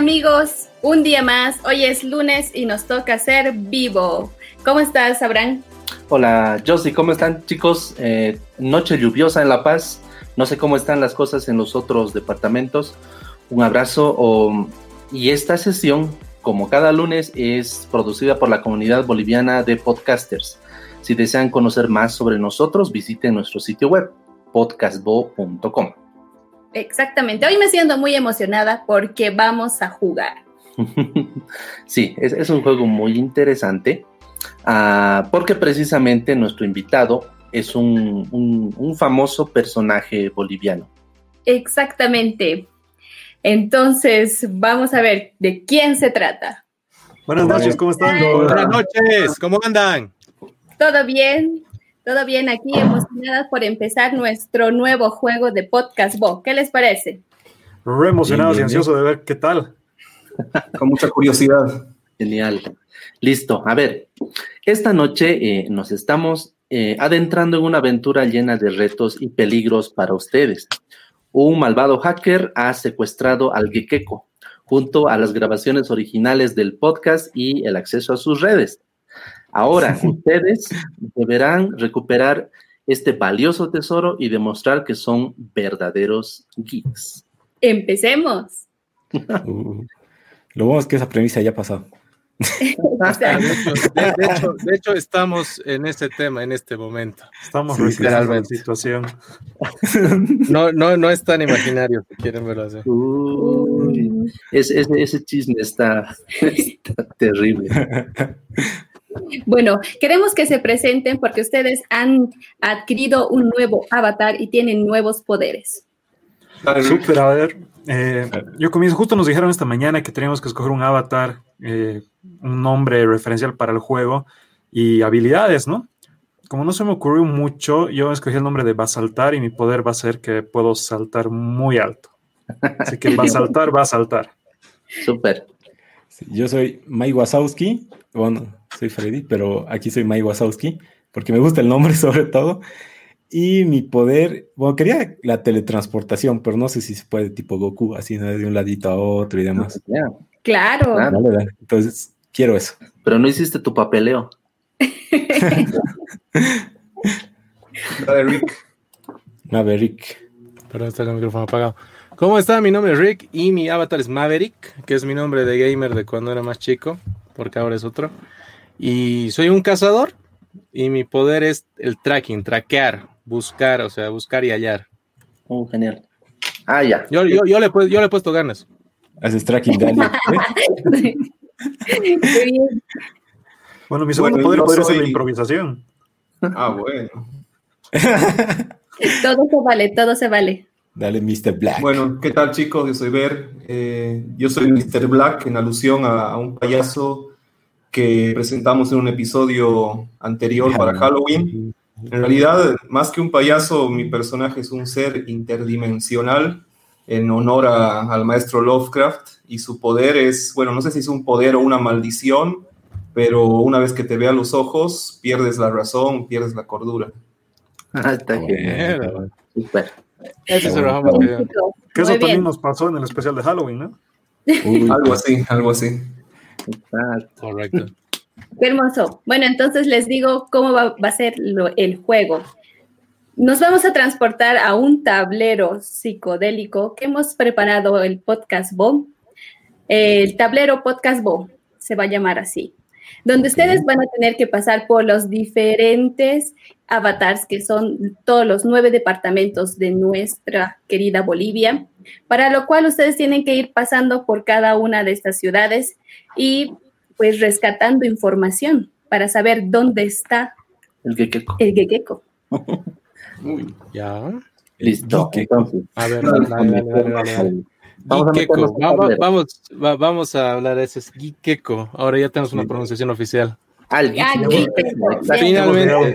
¿Cómo están amigos? Un día más, hoy es lunes y nos toca ser vivo. ¿Cómo estás, Abraham? Hola, Josie, ¿cómo están chicos? Eh, noche lluviosa en La Paz, no sé cómo están las cosas en los otros departamentos. Un abrazo y esta sesión, como cada lunes, es producida por la comunidad boliviana de podcasters. Si desean conocer más sobre nosotros, visiten nuestro sitio web podcastbo.com. Exactamente. Hoy me siento muy emocionada porque vamos a jugar. sí, es, un juego muy interesante ah, porque precisamente nuestro invitado es un, un, famoso personaje boliviano. Exactamente. Entonces, vamos a ver de quién se trata. Buenas noches, ¿cómo están? Buenas noches, ¿cómo andan? Todo bien. Todo bien aquí, emocionadas por empezar nuestro nuevo juego de Podcast Bo. ¿Qué les parece? Re emocionados y ansiosos de ver qué tal. Con mucha curiosidad. Genial. Listo. A ver, esta noche eh, nos estamos eh, adentrando en una aventura llena de retos y peligros para ustedes. Un malvado hacker ha secuestrado al Gekeko junto a las grabaciones originales del podcast y el acceso a sus redes. Ahora, ustedes deberán recuperar este valioso tesoro y demostrar que son verdaderos geeks. Empecemos. Uh, lo bueno es que esa premisa ya ha pasado. de, hecho, estamos en ese tema en este momento. Estamos sí, la situación. No, no, no es tan imaginario si quieren verlo así. ese, ese, chisme está terrible. Bueno, queremos que se presenten porque ustedes han adquirido un nuevo avatar y tienen nuevos poderes. Súper, a ver. Eh, yo comienzo, justo nos dijeron esta mañana que teníamos que escoger un avatar, eh, un nombre referencial para el juego y habilidades, ¿no? Como no se me ocurrió mucho, yo escogí el nombre de Basaltar y mi poder va a ser que puedo saltar muy alto. Así que va a saltar, va a saltar. Súper. yo soy Mike Wazowski. Bueno, soy Freddy, pero aquí soy Mike Wazowski, porque me gusta el nombre sobre todo. Y mi poder, bueno, quería la teletransportación, pero no sé si se puede tipo Goku, así de un ladito a otro y demás. Claro. Entonces, quiero eso. Pero no hiciste tu papeleo. Maverick. Maverick. Perdón, está el micrófono apagado. ¿Cómo está? Mi nombre es Rick y mi avatar es Maverick, que es mi nombre de gamer de cuando era más chico, porque ahora es otro. Y soy un cazador y mi poder es el tracking, traquear, buscar, o sea, buscar y hallar. Oh, genial. Ah, ya. Yo, yo, yo, le, yo le he puesto ganas. Haces tracking, Dani. ¿eh? bueno, mi segundo poder podría ser la improvisación. Ah, bueno. todo se vale, todo se vale. Dale, Mr. Black. Bueno, ¿qué tal chicos? Yo soy Ver. Eh, yo soy Mr. Black en alusión a un payaso que presentamos en un episodio anterior para Halloween. En realidad, más que un payaso, mi personaje es un ser interdimensional en honor al maestro Lovecraft y su poder es, bueno, no sé si es un poder o una maldición, pero una vez que te vea los ojos, pierdes la razón, pierdes la cordura. Ah, está genial. Super. Eso, que eso también nos pasó en el especial de Halloween, ¿no? algo así, algo así. Correcto. Qué hermoso. Bueno, entonces les digo cómo va, a ser el juego. Nos vamos a transportar a un tablero psicodélico que hemos preparado el Podcast Bo. El tablero Podcast Bo se va a llamar así, donde ustedes van a tener que pasar por los diferentes avatars que son todos los nueve departamentos de nuestra querida Bolivia, para lo cual ustedes tienen que ir pasando por cada una de estas ciudades y pues rescatando información para saber dónde está el Gekeko. El Gekeko. ya. Listo. A ver, Vamos, a vamos, vamos, a hablar de ese Gikeko. Ahora ya tenemos una pronunciación oficial. Al Finalmente,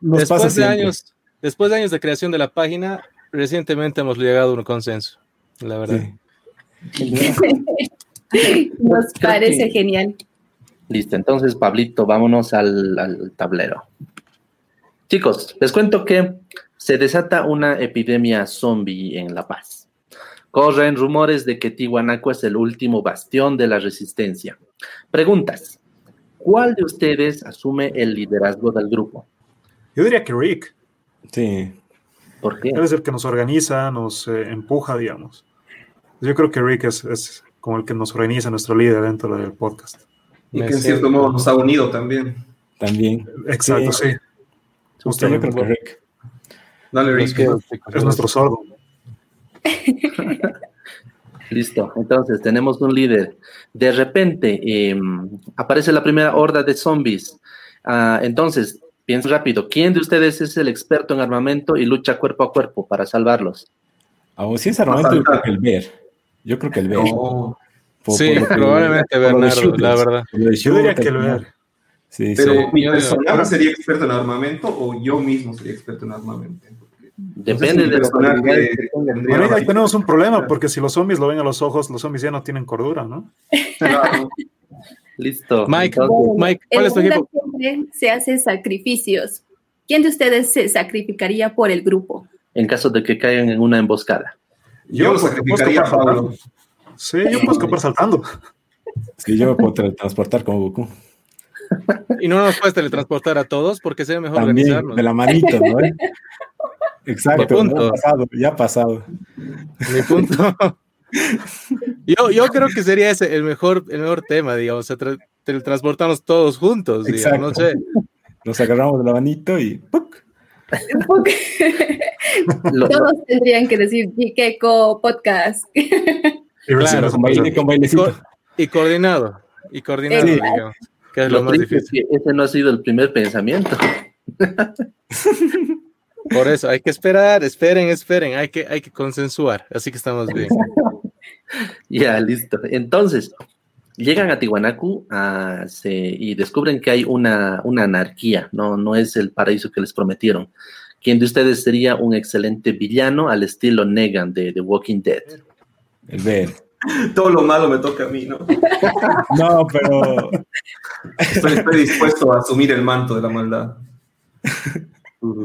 después, de años, después de años de creación de la página, recientemente hemos llegado a un consenso, la verdad. Nos parece genial. Listo, entonces, Pablito, vámonos al, tablero. Chicos, les cuento que se desata una epidemia zombie en La Paz. Corren rumores de que Tiwanaku es el último bastión de la resistencia. Preguntas. ¿Cuál de ustedes asume el liderazgo del grupo? Yo diría que Rick. Sí. ¿Por qué? Él es el que nos organiza, nos eh, empuja, digamos. Yo creo que Rick es, es, como el que nos organiza, nuestro líder dentro del podcast. Y que en cierto modo nos ha unido también. También. Exacto, sí. Usted yo creo que Rick. Dale, Rick. Es nuestro sordo. Listo, entonces tenemos un líder. De repente eh, aparece la primera horda de zombies. Uh, entonces, piensa rápido, ¿quién de ustedes es el experto en armamento y lucha cuerpo a cuerpo para salvarlos? Ah, si es armamento, yo creo que el Ver. Yo creo que el Ver. No. Por, sí, por probablemente Bernardo, la verdad. Yo diría que el Ver. Sí, Pero sí. mi personaje sería experto en armamento o yo mismo sería experto en armamento. Depende del personaje. Bueno, ahí tenemos un problema, porque si los zombies lo ven a los ojos, los zombies ya no tienen cordura, ¿no? Claro. Listo. Mike, Entonces, Mike, ¿cuál es tu equipo? Se hace sacrificios. ¿Quién de ustedes se sacrificaría por el grupo? En caso de que caigan en una emboscada. Yo lo sacrificaría a Pablo. Sí, yo puedo escapar saltando. Sí, yo me puedo teletransportar como Goku. Y no nos puedes teletransportar a todos porque sería mejor También, organizarnos. de la manito, ¿no? Exacto, punto. ya ha pasado, ya ha pasado. Mi punto. Yo, yo creo que sería ese el mejor, el mejor tema, digamos, o sea, tra teletransportarnos todos juntos, digamos, no sé. Nos agarramos de la manito y ¡puc! Todos tendrían que decir Gikeko Podcast. Claro, con, baile, con bailecito. Y coordinado, y coordinado, Sí. digamos, que es Lo lo más triste es difícil. que ese no ha sido el primer pensamiento. Por eso, hay que esperar, esperen, esperen, hay que, hay que consensuar, así que estamos bien. Ya, listo. Entonces, llegan a Tiwanaku se- y descubren que hay una, una anarquía, ¿no? no es el paraíso que les prometieron. ¿Quién de ustedes sería un excelente villano al estilo Negan de The Walking Dead? El ver. Todo lo malo me toca a mí, ¿no? No, pero Estoy, estoy dispuesto a asumir el manto de la maldad.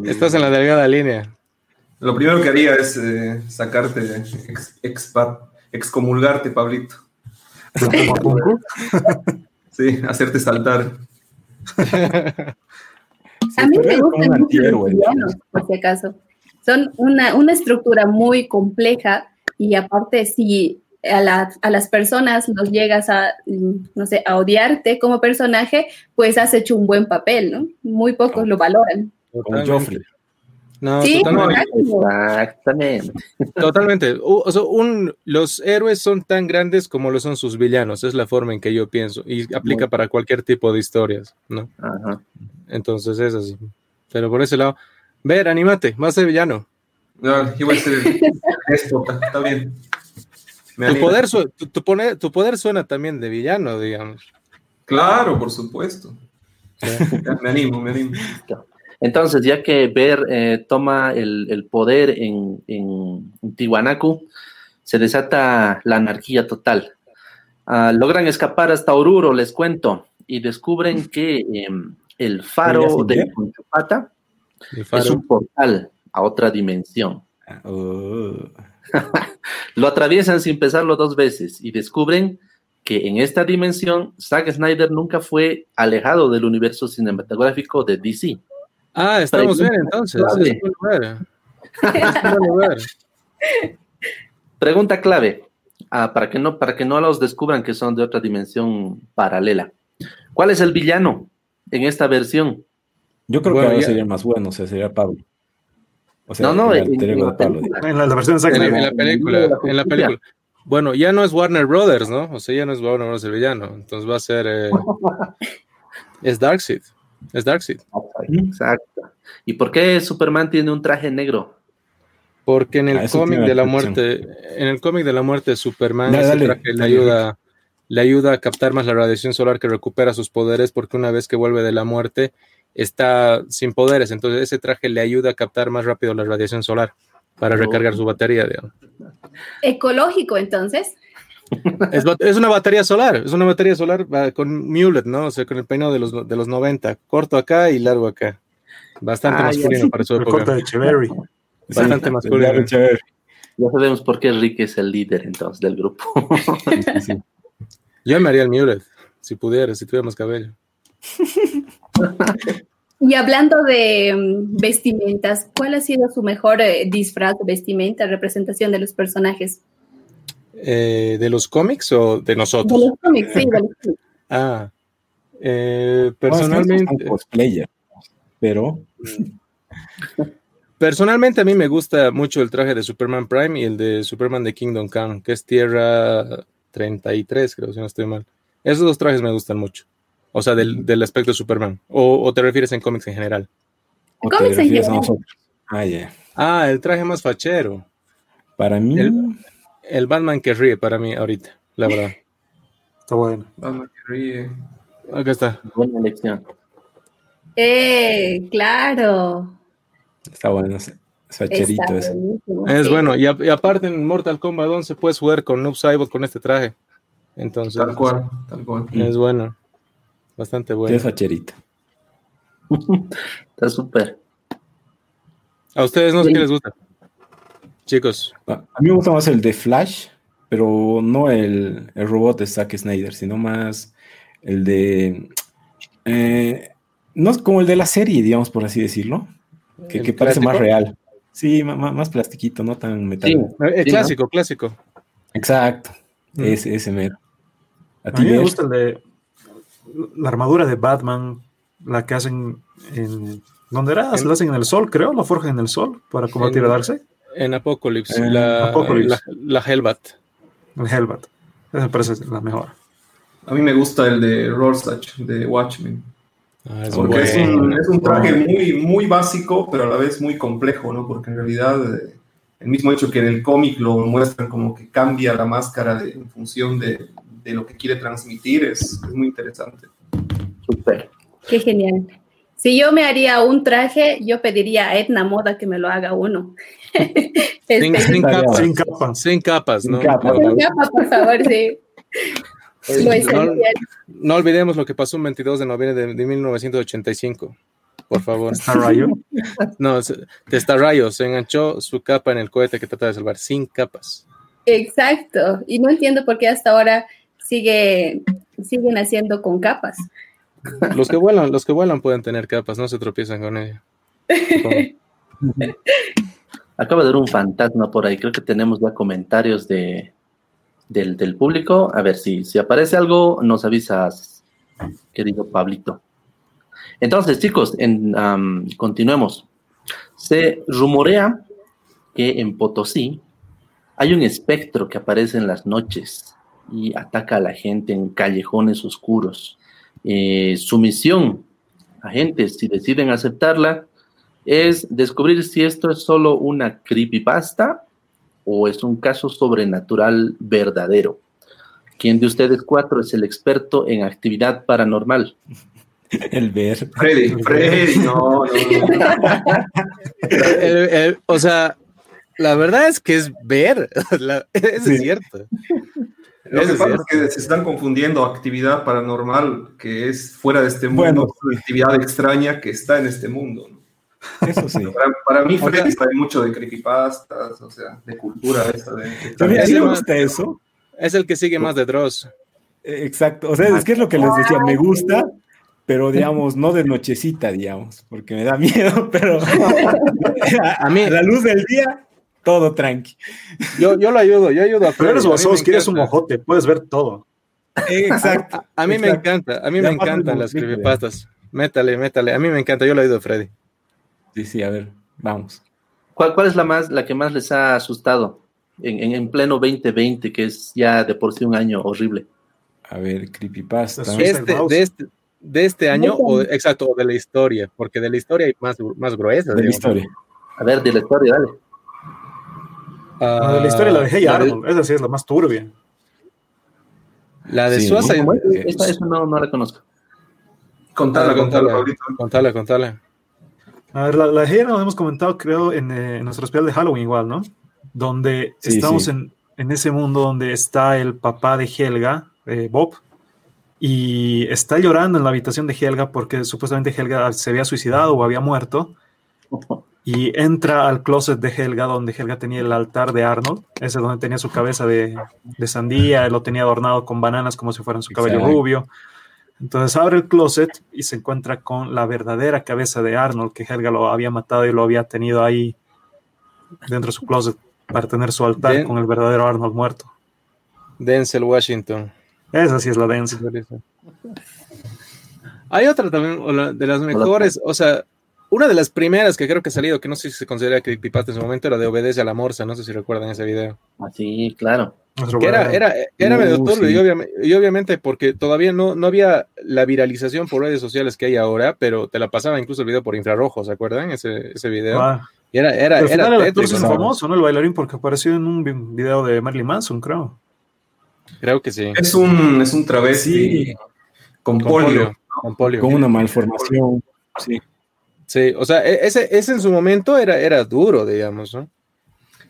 Estás en la delgada línea. Lo primero que haría es eh, sacarte, ex- expa- excomulgarte, Pablito. Sí, hacerte saltar. A mí me gustan un mucho los villanos, por si acaso. Son una, una estructura muy compleja y aparte si a, la- a las personas los llegas a, no sé, a odiarte como personaje, pues has hecho un buen papel, ¿no? Muy pocos lo valoran. Joffrey. No, sí, totalmente. Exactamente. Totalmente. O sea, un- los héroes son tan grandes como lo son sus villanos, es la forma en que yo pienso y aplica para cualquier tipo de historias, ¿no? Ajá. Entonces es así. Pero por ese lado, ver, anímate, vas a ser villano. No, yo voy a ser déspota, está bien. Tu poder, su- tu, tu pone- tu poder suena también de villano, digamos. Claro, por supuesto. Me animo, me animo. Entonces, ya que Ver eh, toma el, el poder en, en, en Tiwanaku, se desata la anarquía total. Ah, logran escapar hasta Oruro, les cuento, y descubren que em, el faro de? Conchupata es un portal a otra dimensión. Oh. Lo atraviesan sin pensarlo dos veces y descubren que en esta dimensión Zack Snyder nunca fue alejado del universo cinematográfico de DC. Ah, estamos Pregunta bien entonces. clave. Es buen lugar. Es buen lugar. Pregunta clave, ah, para, que no, para que no los descubran que son de otra dimensión paralela. ¿Cuál es el villano en esta versión? Yo creo Bueno, que ahora ya- sería más bueno, o sea, sería Pablo. O sea, No, no, en- la Pablo. película. En la, la versión En la, en la película, en la película. Bueno, ya no es Warner Brothers, ¿no? O sea, ya no es Warner Brothers el villano. Entonces va a ser. eh, es Darkseid. Es Darkseid. Exacto. ¿Y por qué Superman tiene un traje negro? Porque en Ah, el eso cómic de la muerte, en el cómic de la muerte de Superman, Dale, ese dale, traje le dale, ayuda, le ayuda a captar más la radiación solar que recupera sus poderes, porque una vez que vuelve de la muerte está sin poderes. Entonces ese traje le ayuda a captar más rápido la radiación solar para recargar su batería. digamos. Ecológico, entonces. Es, es una batería solar, es una batería solar con mulet, ¿no? O sea, con el peinado de los, de los 90, corto acá y largo acá. Bastante Ah, masculino sí. para su época. corte de Cheverry. Bastante Sí, masculino. Ya sabemos por qué Rick es el líder entonces del grupo. Yo me haría el mulet, si pudiera, si tuviéramos cabello. Y hablando de mm, vestimentas, ¿cuál ha sido su mejor eh, disfraz, vestimenta, representación de los personajes? Eh, ¿De los cómics o de nosotros? De los cómics, sí, de los cómics. Ah, eh, personalmente. cosplayer, pero. Personalmente a mí me gusta mucho el traje de Superman Prime y el de Superman de Kingdom Come, que es Tierra 33, creo, si no estoy mal. Esos dos trajes me gustan mucho. O sea, del, del aspecto de Superman. O, o, te refieres en cómics en general? ¿O te Cómics en a general. nosotros? Ah. Ah, el traje más fachero. Para mí, El- El Batman que ríe para mí ahorita, la verdad. Está bueno. Batman que ríe. Acá está. Buena elección. Eh, claro. está bueno. Es es facherito Está ese. buenísimo, Es sí. bueno. Y, a- y aparte en Mortal Kombat 11 puedes jugar con Noob Saibot con este traje. Entonces, Tal cual, tal cual. es bueno. Bastante bueno. es facherito. Está súper. A ustedes no sé Sí. qué les gusta. Chicos, A mí me gusta más el de Flash, pero no el, el robot de Zack Snyder, sino más el de. eh, no es como el de la serie, digamos, por así decirlo. Que, ¿El que parece más real. Sí, ma- más, plastiquito, no tan metal. Sí. Eh, Sí, clásico, clásico. Exacto. Mm. Ese, ese mero. A A ti, mí me gusta el de la armadura de Batman, la que hacen en. ¿Dónde era? En- La hacen en el sol, creo, la forjan en el sol para combatir En- a Darkseid. En Apocalypse, Eh, la, Apocalypse. la, la Hellbat. El Hellbat. Esa parece la mejor. A mí me gusta el de Rorschach, de Watchmen. Ah, es Porque bueno. es, un, es un traje muy, muy básico, pero a la vez muy complejo, ¿no? Porque en realidad eh, el mismo hecho que en el cómic lo muestran como que cambia la máscara de- en función de, de lo que quiere transmitir es, es muy interesante. Súper. Qué genial. Si yo me haría un traje, yo pediría a Edna Moda que me lo haga uno. Sin, Este, sin capas. Sin capa. Sin capas, Sin ¿no? capas. sin capa, por favor, sí. Lo no, olvidemos lo que pasó un 22 de noviembre de, de 1985. Por favor. Está rayo. No, se- Testarrayo se enganchó su capa en el cohete que trata de salvar sin capas. Exacto. Y no entiendo por qué hasta ahora sigue, siguen haciendo con capas. Los que vuelan, los que vuelan pueden tener capas, no se tropiezan con ella. Acaba de haber un fantasma por ahí. Creo que tenemos ya comentarios de, del, del público. A ver si, si aparece algo, nos avisas, querido Pablito. Entonces, chicos, en, am, continuemos. Se rumorea que en Potosí hay un espectro que aparece en las noches y ataca a la gente en callejones oscuros. Eh, su misión, agentes, si deciden aceptarla, es descubrir si esto es solo una creepypasta o es un caso sobrenatural verdadero. ¿Quién de ustedes cuatro es el experto en actividad paranormal? El ver. Freddy, Freddy, no, no, no. El- el- o sea, la verdad es que es ver. La- eso Sí. es cierto. Lo Eso que es pasa cierto. es que se están confundiendo actividad paranormal, que es fuera de este mundo, Bueno, con actividad extraña que está en este mundo. ¿no? Eso sí. Para, para mí, Freddy sabe mucho de creepypastas, o sea, de cultura esa. De, de- A mí, me gusta eso. Es el que sigue más de Dross. Eh, Exacto. O sea, es que es lo que les decía, me gusta, pero digamos, no de nochecita, digamos, porque me da miedo, pero a, A mí- a la luz del día, todo tranqui. Yo, yo lo ayudo, yo ayudo a Pero eres Wazowski, eres un mojote, puedes ver todo. Eh, Exacto. A mí me encanta, a mí Ya me encantan las creepypastas. Métale, métale. A mí me encanta, yo lo oído a Freddy. Sí, sí, a ver, vamos. ¿Cuál, cuál es la, más, la que más les ha asustado en, en, en pleno 2020, que es ya de por sí un año horrible? A ver, creepypasta. Este, de, este, de este año, o exacto, o de la historia, porque de la historia hay más, más gruesas. de la historia. A ver, de la historia, dale. Ah, La de la historia, la de Hey de- Arnold, esa sí es la más turbia. La de Sí, Suicide ¿Cómo es? eh, Esa, esa no, no la conozco. Contala, Contala, contala. Contala, contala. A ver, la, la Hey Arnold hemos comentado, creo, en, eh, en nuestro especial de Halloween igual, ¿no? Donde Sí, estamos sí. En, en ese mundo donde está el papá de Helga, eh, Bob, y está llorando en la habitación de Helga porque supuestamente Helga se había suicidado o había muerto. y entra al closet de Helga, donde Helga tenía el altar de Arnold, ese donde tenía su cabeza de, de sandía, lo tenía adornado con bananas como si fueran su cabello Exacto. rubio. Entonces abre el closet y se encuentra con la verdadera cabeza de Arnold, que Helga lo había matado y lo había tenido ahí dentro de su closet para tener su altar con el verdadero Arnold muerto. Denzel Washington. Esa sí es la densa. Hay otra también, o la- de las mejores, o sea, una de las primeras que creo que ha salido, que no sé si se considera creepypasta en su momento, era de Obedece a la Morsa, no sé si recuerdan ese video. Así, claro. Que era, era, era Uh, medio turbio, sí. y, obviamente, y obviamente porque todavía no, no había la viralización por redes sociales que hay ahora, pero te la pasaba incluso el video por infrarrojo, ¿se acuerdan? Ese, ese video. Ah, Y era, era, pero era famoso, ¿no? El bailarín porque apareció en un vi- video de Marilyn Manson, creo. Creo que sí. Es un, es un travesti Sí. con Con polio. polio. Con polio. Con una malformación. Sí. Sí, o sea, e- ese, ese en su momento era, era duro, digamos, ¿no?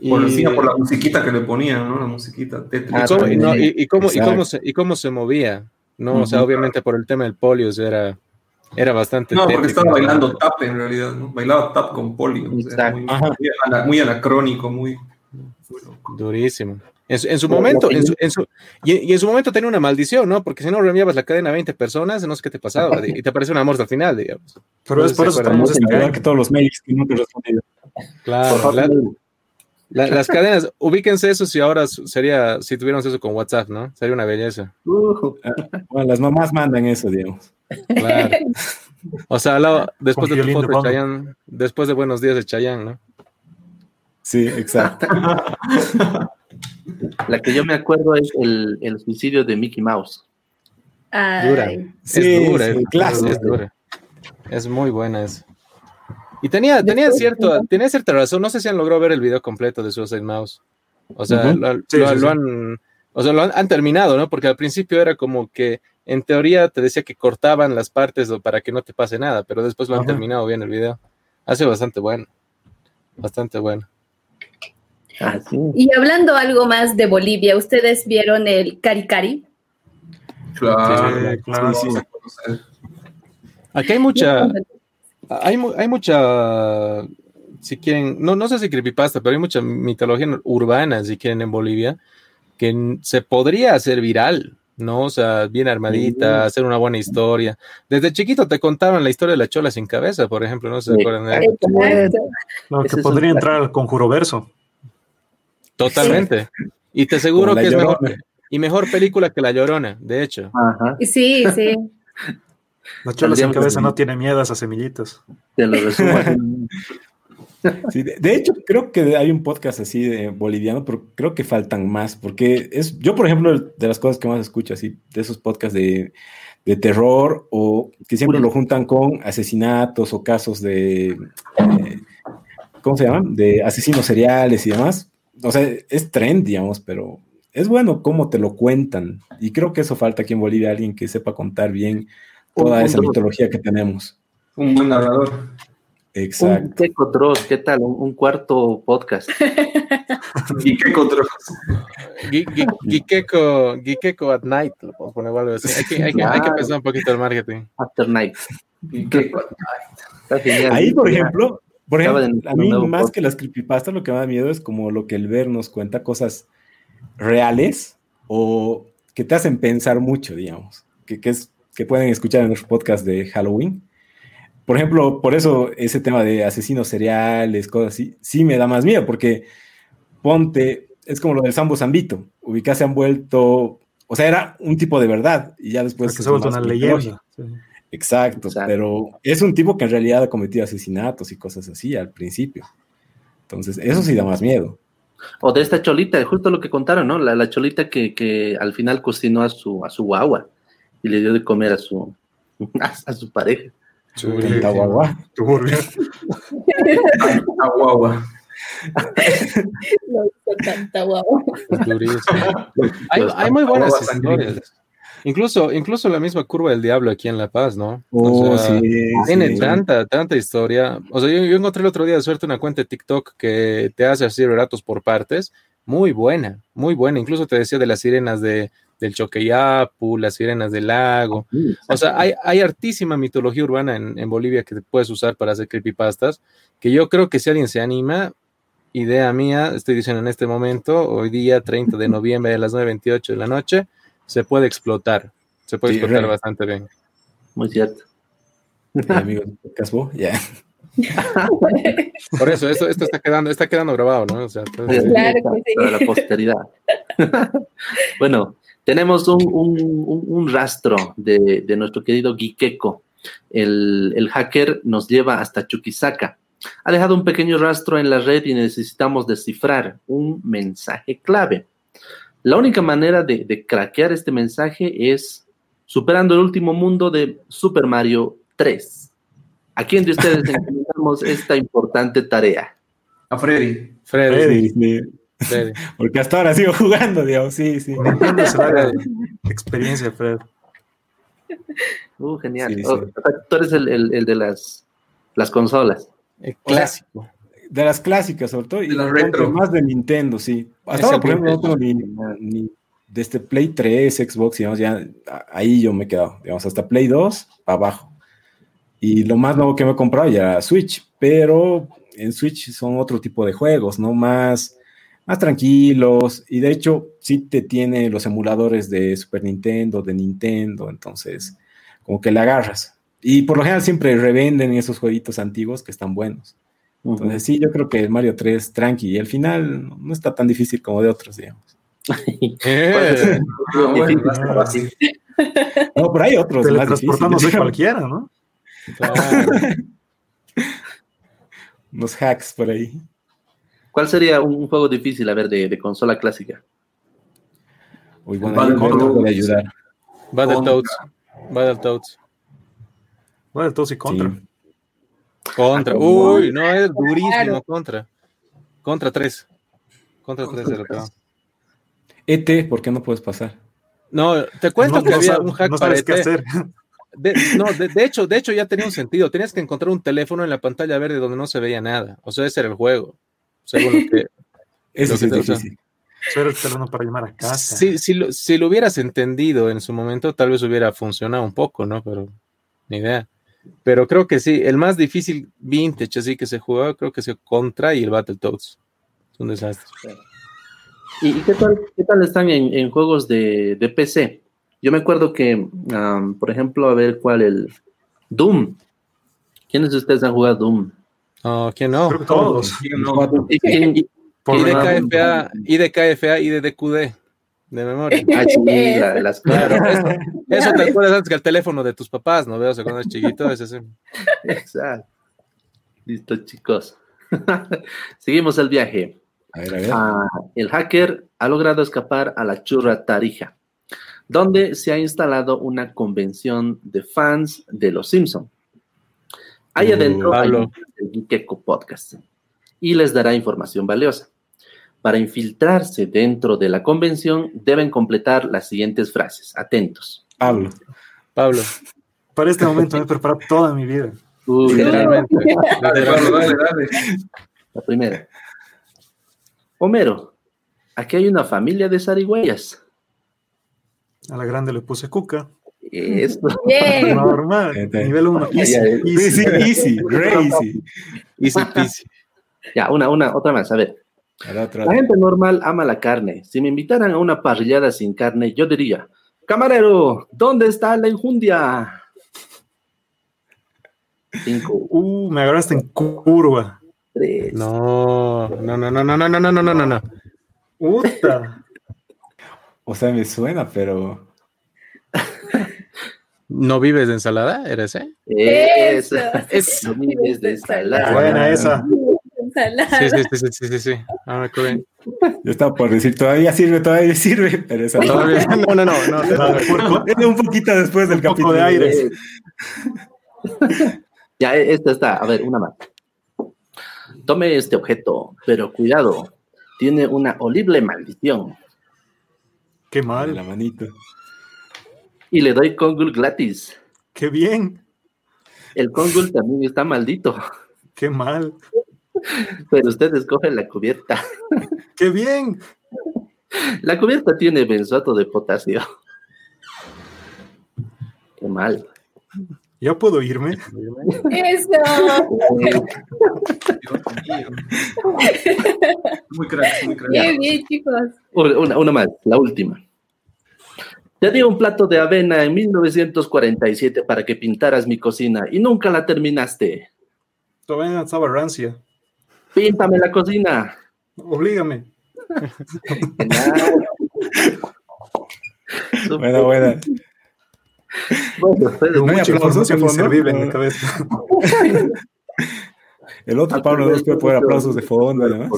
Y, Por encima, por la musiquita que le ponían, ¿no? La musiquita tétrica. y cómo, y no, y- y cómo, cómo se, y cómo se movía, ¿no? O sea, obviamente por el tema del polio, o sea, era, era bastante No, porque tétrico, estaba ¿no? bailando tap en realidad, ¿no? Bailaba tap con polio. o sea, muy, muy ana- muy anacrónico, muy. Durísimo. En su, en su momento, en su, en su- y, y en su momento tenía una maldición, ¿no? Porque si no reenviabas la cadena a 20 personas, no sé qué te pasaba, y te aparece una muerte al final, digamos. Pero No es sé por eso que todos los mails que no te respondido. Claro, la- la- las cadenas, ubíquense eso si ahora sería, si tuviéramos eso con WhatsApp, ¿no? Sería una belleza. Uh, Bueno, las mamás mandan eso, digamos. Claro. O sea, después Con de tu foto de. Chayanne, después de Buenos Días de Chayanne, ¿no? Sí, exacto. la que yo me acuerdo es el, el suicidio de Mickey Mouse. Ay, Dura. Sí, es dura, sí, es, clásico. es dura. Es muy buena esa. Y tenía, tenía, cierto, tenía cierta razón. No sé si han logrado ver el video completo de Suicide Mouse. O sea, lo, Sí, lo- sí, lo sí. han, o sea, lo han, han terminado, ¿no? Porque al principio era como que en teoría te decía que cortaban las partes para que no te pase nada, pero después lo han Ajá. terminado bien el video. Hace bastante bueno. Bastante bueno. Ah, sí. Y hablando algo más de Bolivia, ¿ustedes vieron el Cari Cari? Claro, Sí, claro. sí. Aquí hay mucha, hay, mu- hay mucha, si quieren, no, no sé si creepypasta, pero hay mucha mitología urbana, si quieren, en Bolivia, que se podría hacer viral, ¿no? O sea, bien armadita, hacer una buena historia. Desde chiquito te contaban la historia de la chola sin cabeza, por ejemplo, no sé si se acuerdan de. Lo que podría entrar al conjuro verso. Totalmente. Y te aseguro que es mejor, y mejor película que La Llorona, de hecho. Ajá. Sí, sí. La chola sin cabeza no tiene miedo a esas semillitas. Te lo resumo. así. Sí, de, de hecho, creo que hay un podcast así de boliviano, pero creo que faltan más, porque es, yo, por ejemplo, de las cosas que más escucho así, de esos podcasts de, de terror, o que siempre lo juntan con asesinatos o casos de, eh, ¿cómo se llaman? De asesinos seriales y demás. O sea, es trend, digamos, pero es bueno cómo te lo cuentan. Y creo que eso falta aquí en Bolivia, alguien que sepa contar bien toda Un- esa un- mitología que tenemos. Un buen narrador. Exacto. Un ¿qué tal? Un, cuarto podcast. Gui- gui- Gikeko, Gikeko at night, lo podemos poner algo así. Hay que, hay que, hay que pensar un poquito el marketing. After Night. Ahí, por ejemplo, por ejemplo, a mí más podcast. que las creepypastas lo que me da miedo es como lo que el ver nos cuenta cosas reales o que te hacen pensar mucho, digamos, que, que es, que pueden escuchar en nuestro podcast de Halloween. Por ejemplo, por eso ese tema de asesinos seriales, cosas así, sí me da más miedo, porque ponte, es como lo del Sambo Zambito, ubicás se han vuelto, o sea, era un tipo de verdad y ya después... Porque se ha vuelto más una leyenda. Sí. Exacto, Exacto. pero es un tipo que en realidad ha cometido asesinatos y cosas así al principio. Entonces, eso sí da más miedo. O de esta cholita, justo lo que contaron, ¿no? La, la cholita que, que al final cocinó a su, a su guagua y le dio de comer a su, a, a su pareja. Ah. Es durísimo. Hay, hay muy buenas historias. Incluso, incluso la misma curva del diablo aquí en La Paz, ¿no? Oh, O sea, sí, Tiene sí. tanta, tanta historia. O sea, yo, yo encontré el otro día de suerte una cuenta de TikTok que te hace así relatos por partes. Muy buena, muy buena. Incluso te decía de las sirenas de, del Choqueyapu, las sirenas del lago. O sea, hay, hay hartísima mitología urbana en, en, Bolivia que puedes usar para hacer creepypastas, que yo creo que si alguien se anima, idea mía, estoy diciendo en este momento, hoy día 30 de noviembre a las 9.28 de la noche, se puede explotar, se puede sí, explotar bastante bien. Muy cierto. Amigos, Casbo, ya. Por eso, esto, esto está quedando, está quedando grabado, ¿no? O sea, entonces, claro que sí. Para la posteridad. bueno, tenemos un, un, un rastro de, de, nuestro querido Gikeko. El, el, hacker nos lleva hasta Chuquisaca. Ha dejado un pequeño rastro en la red y necesitamos descifrar un mensaje clave. La única manera de, de craquear este mensaje es superando el último mundo de Super Mario 3. ¿A quién de ustedes encomendamos esta importante tarea? A Freddy. Freddy. Freddy. Freddy. Porque hasta ahora sigo jugando, digamos, sí, sí. experiencia, Fred. Uh, genial. Sí, sí. Oh, tú eres el, el, el, de las, las consolas. El clásico. De las clásicas, sobre todo. De y las retro. Más de Nintendo, sí. Hasta ahora, por ejemplo, no tengo ni, ni desde este Play 3, Xbox, digamos, ya ahí yo me he quedado, digamos, hasta Play 2, abajo. Y lo más nuevo que me he comprado ya Switch, pero en Switch son otro tipo de juegos, ¿no? Más, más tranquilos. Y de hecho, sí te tiene los emuladores de Super Nintendo, de Nintendo, entonces, como que le agarras. Y por lo general siempre revenden esos jueguitos antiguos que están buenos. Entonces, sí, yo creo que el Mario 3 tranqui. Y al final no está tan difícil como de otros, digamos. eh. no, pero hay otros. Teletransportándose cualquiera, ¿no? Claro. Unos hacks por ahí. ¿Cuál sería un juego difícil, a ver, de, de consola clásica? Uy, bueno, no puede ayudar. Battletoads. Battletoads. Battletoads y Contra. Sí. Contra. Uy, no, es durísimo. Contra. Contra 3. Contra 3 de lo que ET, ¿por qué no puedes pasar? No, te cuento No, que no había sabes- un hack no para ET. qué hacer. De, no, de, de hecho, de hecho ya tenía un sentido. Tenías que encontrar un teléfono en la pantalla verde donde no se veía nada. O sea, ese era el juego. Según lo que. Eso Lo sí que es difícil. Teléfono para llamar a casa. Si, si, lo, si lo hubieras entendido en su momento, tal vez hubiera funcionado un poco, ¿no? Pero ni idea. Pero creo que sí, el más difícil vintage así que se jugaba, creo que se Contra y el Battletoads. Es un desastre. ¿Y, y qué, tal, qué tal están en, en juegos de, de PC? Yo me acuerdo que, um, por ejemplo, a ver cuál, el Doom. ¿Quiénes de ustedes han jugado Doom? No, ¿quién no? Creo que todos. ¿Y, quién- y- Por Y de KFA, y de KFA, y de DQD, de memoria. ah, sí, la- las Claro, eso, eso te acuerdas antes que el teléfono de tus papás, ¿no veo? O sea, cuando eres chiquito, es ese. Exacto. Listo, chicos. Seguimos el viaje. A ver, a ver. Ah, el hacker ha logrado escapar a la churra Tarija, donde se ha instalado una convención de fans de Los Simpson. Ahí Uh, adentro hay Gikeko Podcast y les dará información valiosa. Para infiltrarse dentro de la convención deben completar las siguientes frases. Atentos. Pablo. Pablo, Para este momento me he preparado toda mi vida. Uy, literalmente. Dale, Pablo, dale, dale. La primera. Homero, aquí hay una familia de zarigüeyas. A la grande le puse cuca. Esto. Bien. Normal. Este. Nivel 1. Easy. Ya. Sí, sí, easy, re easy. Easy peasy. Ya, una, una, otra más. A ver. A la otra. La gente normal ama la carne. Si me invitaran a una parrillada sin carne, yo diría, camarero, ¿dónde está la injundia? Cinco, Uh, me agarraste en curva. tres. No, no, no, no, no, no, no, no, no, no, no. Puta. O sea, me suena, pero. ¿No vives de ensalada? ¿Eres, eh? Eso. Es- No vives de ensalada. Buena esa. Ensalada. Sí, sí, sí, sí, sí, sí, sí. Ah, me acuerdo. Yo estaba por decir, todavía sirve, todavía sirve, pero esa no. Todavía- No, no, no. Es un poquito después del capítulo. de aire. Ya, esta está. A ver, una más. Tome este objeto, pero cuidado. Tiene una horrible maldición. Qué mal. la manito. Y le doy Kongul gratis. Qué bien. El Kongul también está maldito. Qué mal. Pero usted escoge la cubierta. Qué bien. La cubierta tiene benzoato de potasio. Qué mal. ¿Ya puedo irme? Eso. Muy crack, muy crack. Bien, bien, chicos. Una, una más, la última. Te di un plato de avena en 1947 para que pintaras mi cocina y nunca la terminaste. Todavía estaba rancia. Píntame la cocina. Oblígame. Buena, buena. Bueno, Pedro, No hay Mucha aplausos inservible en mi cabeza. El otro Pablo no puede poner aplausos de fondo, además.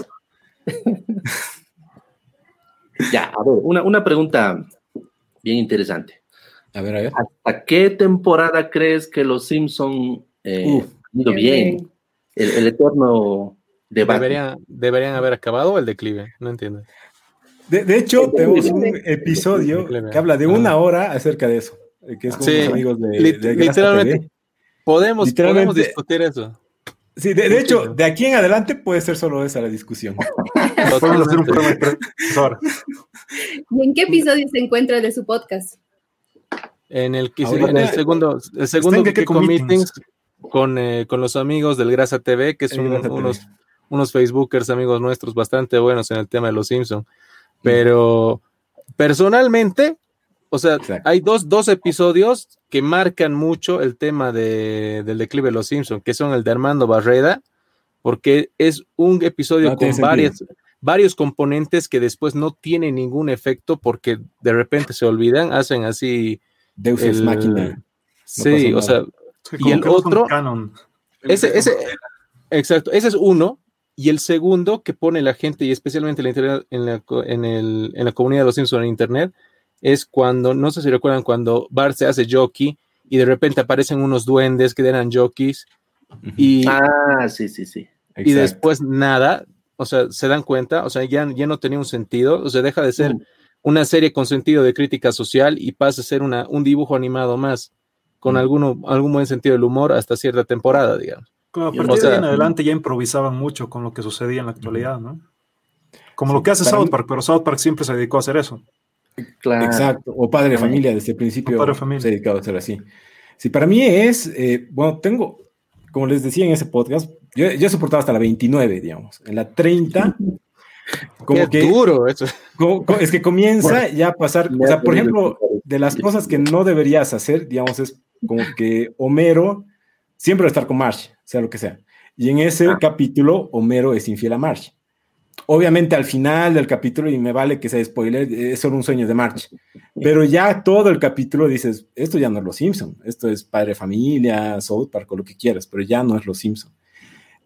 Ya, a ver, una, una pregunta bien interesante. A ver, a ver. ¿Hasta qué temporada crees que los Simpson eh, Uf. han ido bien? bien. El, el eterno debate. Deberían, deberían haber acabado el declive, no entiendo. De, de hecho, tenemos un episodio que habla de una hora acerca de eso, eh, que es con Sí, amigos de, de literalmente. Podemos, Literalmente- podemos discutir eso. Sí, de, de hecho, de aquí en adelante puede ser solo esa la discusión. Podemos hacer un programa. ¿Y en qué episodio se encuentra de su podcast? En el, que- en el segundo, el segundo Geeko Geeko Meetings. Con, eh, con los amigos del Grasa TV, que son TV. unos, unos Facebookers amigos nuestros bastante buenos en el tema de los Simpsons. Pero personalmente, o sea, Exacto. hay dos, dos episodios que marcan mucho el tema de, del declive de los Simpsons, que son el de Armando Barreda, porque es un episodio No con varias, varios componentes que después no tienen ningún efecto porque de repente se olvidan, hacen así Deus el- machina. Sí, pasó o sea. Sí, Y el no otro- canon. ese, ese, exacto, ese es uno. Y el segundo que pone la gente, y especialmente la internet- en, la, en, el- en la comunidad de los Simpsons en internet, es cuando, no sé si recuerdan, cuando Bart se hace jockey y de repente aparecen unos duendes que eran jockeys y, Ah, sí, sí, sí. y Exacto. después nada, o sea, se dan cuenta, o sea, ya, ya no tenía un sentido, o sea, deja de ser Mm. una serie con sentido de crítica social y pasa a ser una, un dibujo animado más, con Mm. alguno, algún buen sentido del humor hasta cierta temporada, digamos. A O partir sea- de ahí en adelante ya improvisaban mucho con lo que sucedía en la actualidad, ¿no? Como lo que hace South Park, pero South Park siempre se dedicó a hacer eso. Claro. Exacto, o padre de familia desde el principio O padre de familia. se ha dedicado a ser así. Sí, para mí es, eh, bueno, tengo, como les decía en ese podcast, yo, yo he soportado hasta la 29, digamos. En la 30, como Qué que, duro eso. como- es que comienza ya a pasar, o sea, por ejemplo, de las cosas que no deberías hacer, digamos, es como que Homero siempre va a estar con Marge, sea lo que sea. Y en ese Ah. capítulo, Homero es infiel a Marge. Obviamente al final del capítulo, y me vale que sea spoiler, es solo un sueño de Marge. Pero ya todo el capítulo dices, esto ya no es Los Simpson, esto es Padre Familia, South Park o lo que quieras, pero ya no es Los Simpson.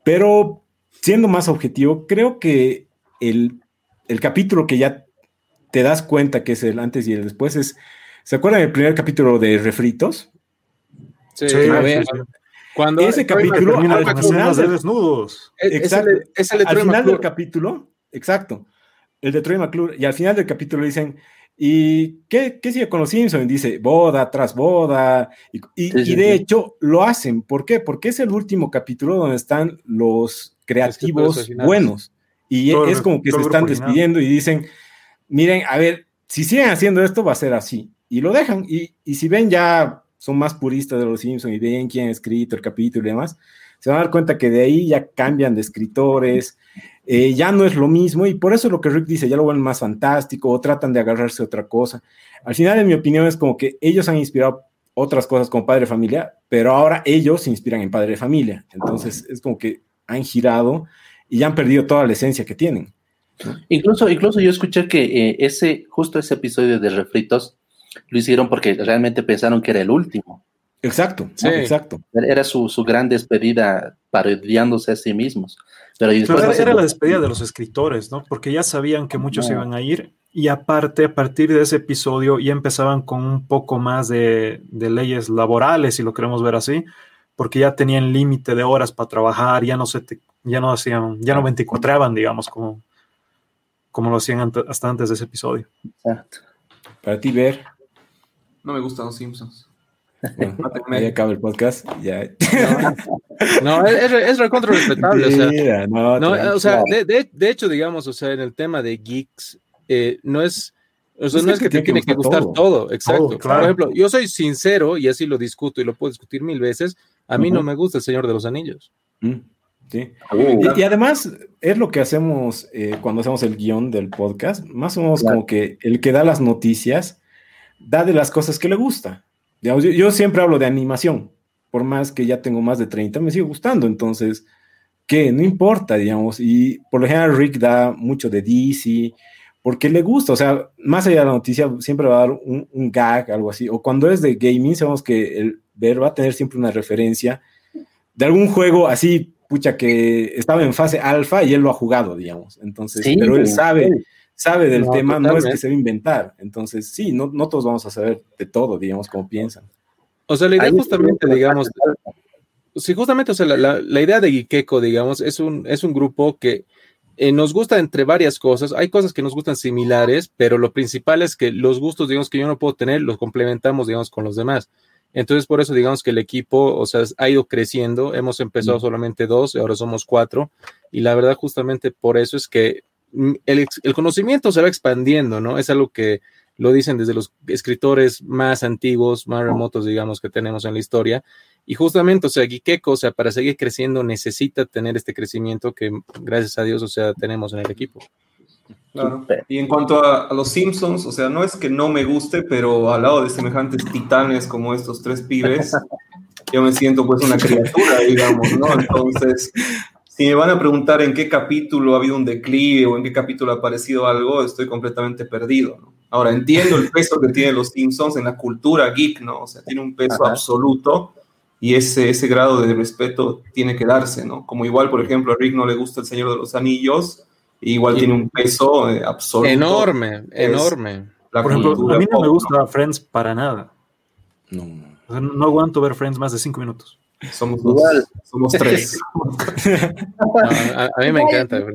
Pero siendo más objetivo, creo que el, el capítulo que ya te das cuenta que es el antes y el después es, ¿se acuerdan del primer capítulo de Refritos? Sí, Sí, a sí, ver, sí. Cuando Ese capítulo Termina con escenas de del- desnudos. Es, es Exacto. el, de- es el de al Troy final del capítulo, exacto, el de Troy McClure, y al final del capítulo dicen, ¿y qué, qué sigue con los Simpsons? Dice, boda tras boda, y, y- Sí, sí, y de sí. hecho lo hacen, ¿por qué? Porque es el último capítulo donde están los creativos buenos, y Todo es como que se están despidiendo y dicen, miren, a ver, si siguen haciendo esto va a ser así, y lo dejan, y, y si ven ya son más puristas de los Simpsons y ven quién ha escrito el capítulo y demás, se van a dar cuenta que de ahí ya cambian de escritores, eh, ya no es lo mismo y por eso lo que Rick dice, ya lo ven más fantástico o tratan de agarrarse a otra cosa. Al final, en mi opinión, es como que ellos han inspirado otras cosas como Padre Familia, pero ahora ellos se inspiran en Padre Familia. Entonces, es como que han girado y ya han perdido toda la esencia que tienen. Incluso, incluso yo escuché que eh, ese, justo ese episodio de Refritos lo hicieron porque realmente pensaron que era el último. Exacto, Sí. exacto. Era su, su gran despedida parodiándose a sí mismos. Pero después Pero era, la despedida de los escritores, ¿no? Porque ya sabían que muchos No. iban a ir y aparte, a partir de ese episodio ya empezaban con un poco más de, de leyes laborales, si lo queremos ver así, porque ya tenían límite de horas para trabajar, ya no se te- ya no hacían, ya no 24 digamos, como, como lo hacían ante- hasta antes de ese episodio. Exacto. Para ti, ver, No me gustan los Simpsons. bueno, ahí acaba el podcast. Ya. No, es, es, re- es recontra respetable. o sea, Mira, no, No, tranqui. o sea, de, de- de hecho, digamos, o sea, en el tema de geeks, eh, no es, o sea, no es que, te tiene que gustar todo, exacto. Por ejemplo, yo soy sincero y así lo discuto y lo puedo discutir mil veces. A mí no me gusta El Señor de los Anillos. Mm, sí. Uh. y, además es lo que hacemos eh, cuando hacemos el guion del podcast, más o menos como que el que da las noticias da de las cosas que le gusta. yo, siempre hablo de animación, por más que ya tengo más de 30, me sigue gustando, entonces, ¿qué? No importa, digamos, y por lo general Rick da mucho de DC, porque le gusta, o sea, más allá de la noticia, siempre va a dar un, gag, algo así, o cuando es de gaming, sabemos que el ver va a tener siempre una referencia de algún juego así, pucha, que estaba en fase alfa y él lo ha jugado, digamos, entonces, pero él sabe, sabe del tema, no es que se va a inventar, entonces, sí, no, no todos vamos a saber de todo, digamos, como piensan. O sea, la idea justamente, digamos, sí, justamente, o sea, la, la, idea de Gikeko, digamos, es un, es un grupo que eh, nos gusta entre varias cosas. Hay cosas que nos gustan similares, pero lo principal es que los gustos, digamos, que yo no puedo tener, los complementamos, digamos, con los demás. Entonces, por eso, digamos que el equipo, o sea, ha ido creciendo. Hemos empezado mm. solamente dos, y ahora somos cuatro. Y la verdad, justamente por eso es que el, el conocimiento se va expandiendo, ¿no? Es algo que lo dicen desde los escritores más antiguos, más remotos, digamos, que tenemos en la historia. Y justamente, o sea, Gikeko, o sea, para seguir creciendo necesita tener este crecimiento que, gracias a Dios, o sea, tenemos en el equipo. Claro. Y en cuanto a, los Simpsons, o sea, no es que no me guste, pero al lado de semejantes titanes como estos tres pibes, yo me siento pues una criatura, digamos, ¿no? Entonces, si me van a preguntar en qué capítulo ha habido un declive o en qué capítulo ha aparecido algo, estoy completamente perdido, ¿no? Ahora, entiendo el peso que tienen los Simpsons en la cultura geek, ¿no? O sea, tiene un peso absoluto y ese, ese grado de respeto tiene que darse, ¿no? Como igual, por ejemplo, a Rick no le gusta El Señor de los Anillos, igual tiene un peso eh, absoluto. Enorme, enorme. Por ejemplo, a mí no me gusta Friends para nada. No. no aguanto ver Friends más de cinco minutos. Somos dos, somos tres. a, mí me encanta. yo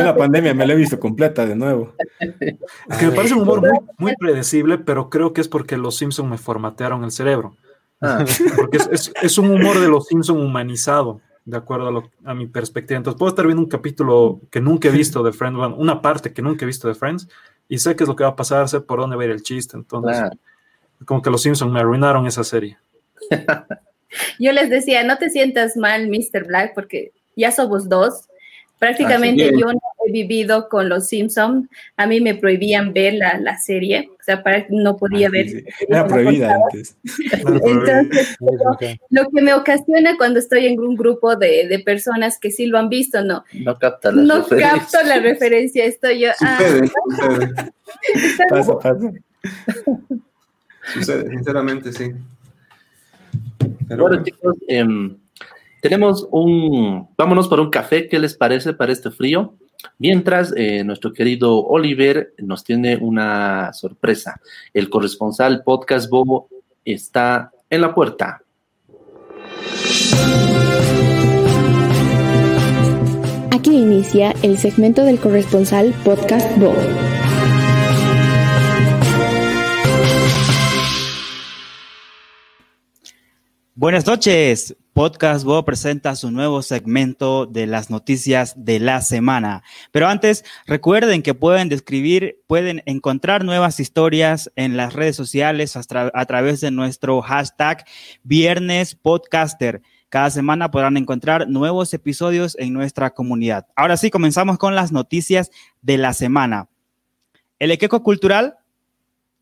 en la pandemia me la he visto completa de nuevo. Es que me parece un humor muy, predecible, pero creo que es porque los Simpsons me formatearon el cerebro. Ah. Porque es, un humor de los Simpsons humanizado, de acuerdo a, mi perspectiva. Entonces puedo estar viendo un capítulo que nunca he visto de Friends, una parte que nunca he visto de Friends, y sé qué es lo que va a pasar, sé por dónde va a ir el chiste. Entonces, como que los Simpsons me arruinaron esa serie. Yo les decía, no te sientas mal, Mr. Black, porque ya somos dos. Prácticamente yo no he vivido con los Simpsons. A mí me prohibían ver la, la serie, o sea, para, no podía ver. Era prohibida antes. Entonces, lo, que me ocasiona cuando estoy en un grupo de, de personas que sí lo han visto, no. No capto la no capto la referencia. Estoy yo. Ah, sucede, sucede. pasa, pasa. Sucede, sinceramente, sí bueno, chicos, em, tenemos un. Vámonos por un café. ¿Qué les parece para este frío? Mientras, eh, nuestro querido Oliver nos tiene una sorpresa. El corresponsal Podcast Bobo está en la puerta. Aquí inicia el segmento del corresponsal Podcast Bobo. Buenas noches. Podcast Bo presenta su nuevo segmento de las noticias de la semana. Pero antes, recuerden que pueden describir, pueden encontrar nuevas historias en las redes sociales a, través de nuestro hashtag Viernes Podcaster. Cada semana podrán encontrar nuevos episodios en nuestra comunidad. Ahora sí, comenzamos con las noticias de la semana. El Equeco Cultural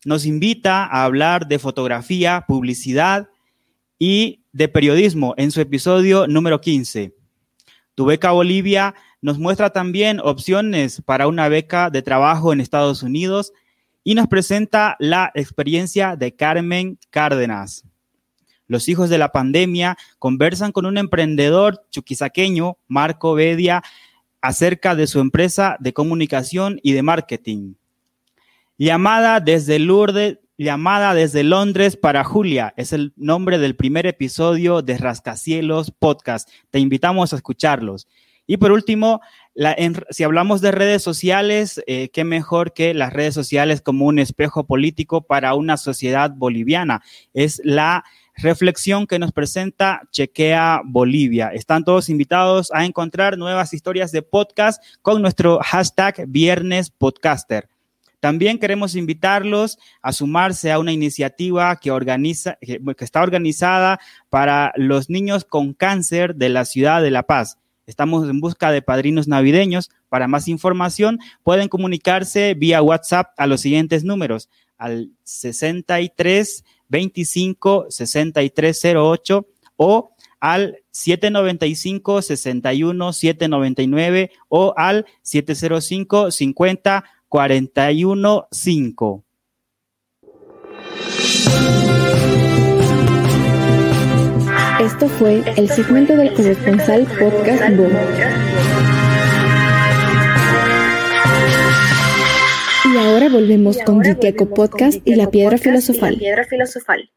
nos invita a hablar de fotografía, publicidad, y de periodismo en su episodio número 15. Tu beca Bolivia nos muestra también opciones para una beca de trabajo en Estados Unidos y nos presenta la experiencia de Carmen Cárdenas. Los hijos de la pandemia conversan con un emprendedor chuquisaqueño, Marco Bedia, acerca de su empresa de comunicación y de marketing. Llamada desde Lourdes, Llamada desde Londres para Julia es el nombre del primer episodio de Rascacielos Podcast. Te invitamos a escucharlos. Y por último, si hablamos de redes sociales, eh, qué mejor que las redes sociales como un espejo político para una sociedad boliviana. Es la reflexión que nos presenta Chequea Bolivia. Están todos invitados a encontrar nuevas historias de podcast con nuestro hashtag Viernes Podcaster. También queremos invitarlos a sumarse a una iniciativa que, organiza, que está organizada para los niños con cáncer de la ciudad de La Paz. Estamos en busca de padrinos navideños. Para más información, pueden comunicarse vía WhatsApp a los siguientes números: al 63 25 6308 o al 795 61 799 o al 705 50 41 5. Esto fue el segmento del corresponsal Podcast Boom. Y ahora volvemos con Giteco Podcast y la piedra filosofal. piedra filosofal.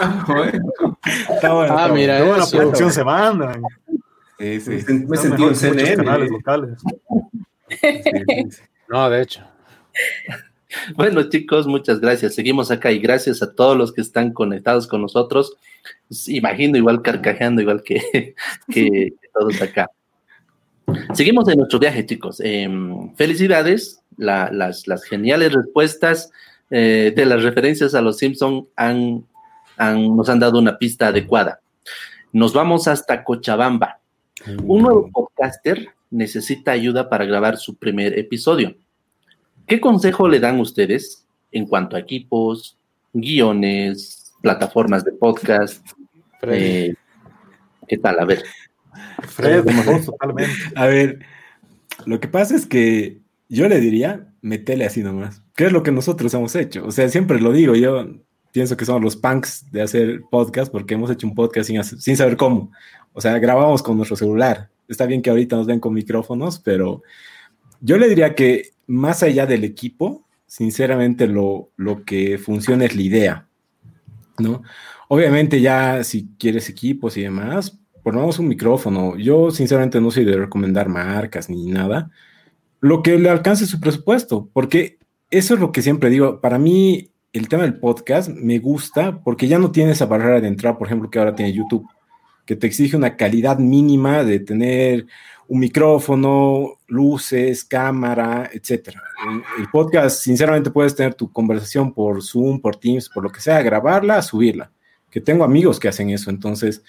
Ah, bueno. Está bueno. Ah, mira, bueno. Qué buena producción se mandan. Sí, sí. Me sentí en CNN. canales locales. sí, sí, sí. No, de hecho. Bueno, chicos, muchas gracias. Seguimos acá y gracias a todos los que están conectados con nosotros. Pues, Imagino igual carcajeando, igual que, que todos acá. Seguimos en nuestro viaje, chicos. Em, felicidades. La- las, las geniales respuestas eh, de las referencias a los Simpson han, han- nos han dado una pista adecuada. Nos vamos hasta Cochabamba. Un nuevo podcaster necesita ayuda para grabar su primer episodio. ¿Qué consejo le dan ustedes en cuanto a equipos, guiones, plataformas de podcast? Eh, ¿Qué tal? A ver. Fred, totalmente. A ver, lo que pasa es que yo le diría, metele así nomás. ¿Qué es lo que nosotros hemos hecho? O sea, siempre lo digo, yo pienso que somos los punks de hacer podcast porque hemos hecho un podcast sin, hacer- sin saber cómo. O sea, grabamos con nuestro celular. Está bien que ahorita nos ven con micrófonos, pero yo le diría que más allá del equipo, sinceramente lo, lo que funciona es la idea, ¿no? Obviamente ya si quieres equipos y demás, ponemos un micrófono. Yo sinceramente no soy de recomendar marcas ni nada. Lo que le alcance su presupuesto, porque eso es lo que siempre digo. Para mí el tema del podcast me gusta porque ya no tiene esa barrera de entrada, por ejemplo, que ahora tiene YouTube, que te exige una calidad mínima de tener un micrófono, luces, cámara, etcétera. El podcast, sinceramente, puedes tener tu conversación por Zoom, por Teams, por lo que sea, grabarla, subirla. Que tengo amigos que hacen eso. Entonces,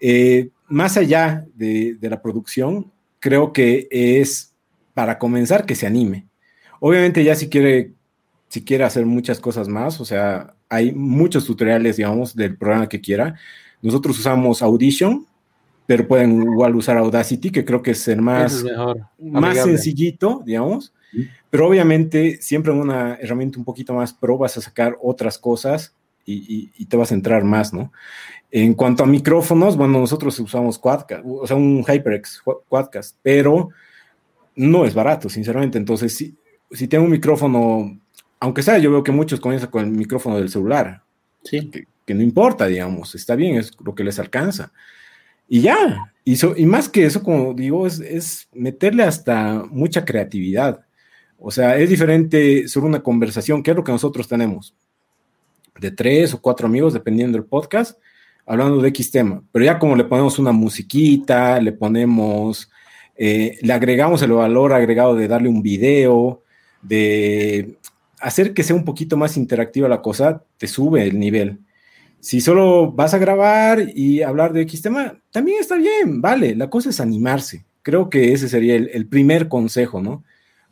eh, más allá de, de la producción, creo que es para comenzar que se anime. Obviamente, ya si quiere, si quiere hacer muchas cosas más, o sea, hay muchos tutoriales, digamos, del programa que quiera. Nosotros usamos Audition, pero pueden igual usar Audacity, que creo que es el más, es más sencillito, digamos. Pero obviamente siempre en una herramienta un poquito más pro vas a sacar otras cosas y, te vas a entrar más, ¿no? En cuanto a micrófonos, bueno, nosotros usamos Quadcast, o sea, un HyperX Qu- Quadcast, pero no es barato, sinceramente. Entonces, si, si tengo un micrófono, aunque sea, yo veo que muchos comienzan con el micrófono del celular, Sí. que, que no importa, digamos, está bien, es lo que les alcanza. Y ya, y, y más que eso, como digo, es, es meterle hasta mucha creatividad. O sea, es diferente sobre una conversación, que es lo que nosotros tenemos, de tres o cuatro amigos, dependiendo del podcast, hablando de X tema. Pero ya como le ponemos una musiquita, le ponemos, eh, le agregamos el valor agregado de darle un video, de hacer que sea un poquito más interactiva la cosa, te sube el nivel. Si solo vas a grabar y hablar de X tema, también está bien, vale. La cosa es animarse. Creo que ese sería el, el primer consejo, ¿no?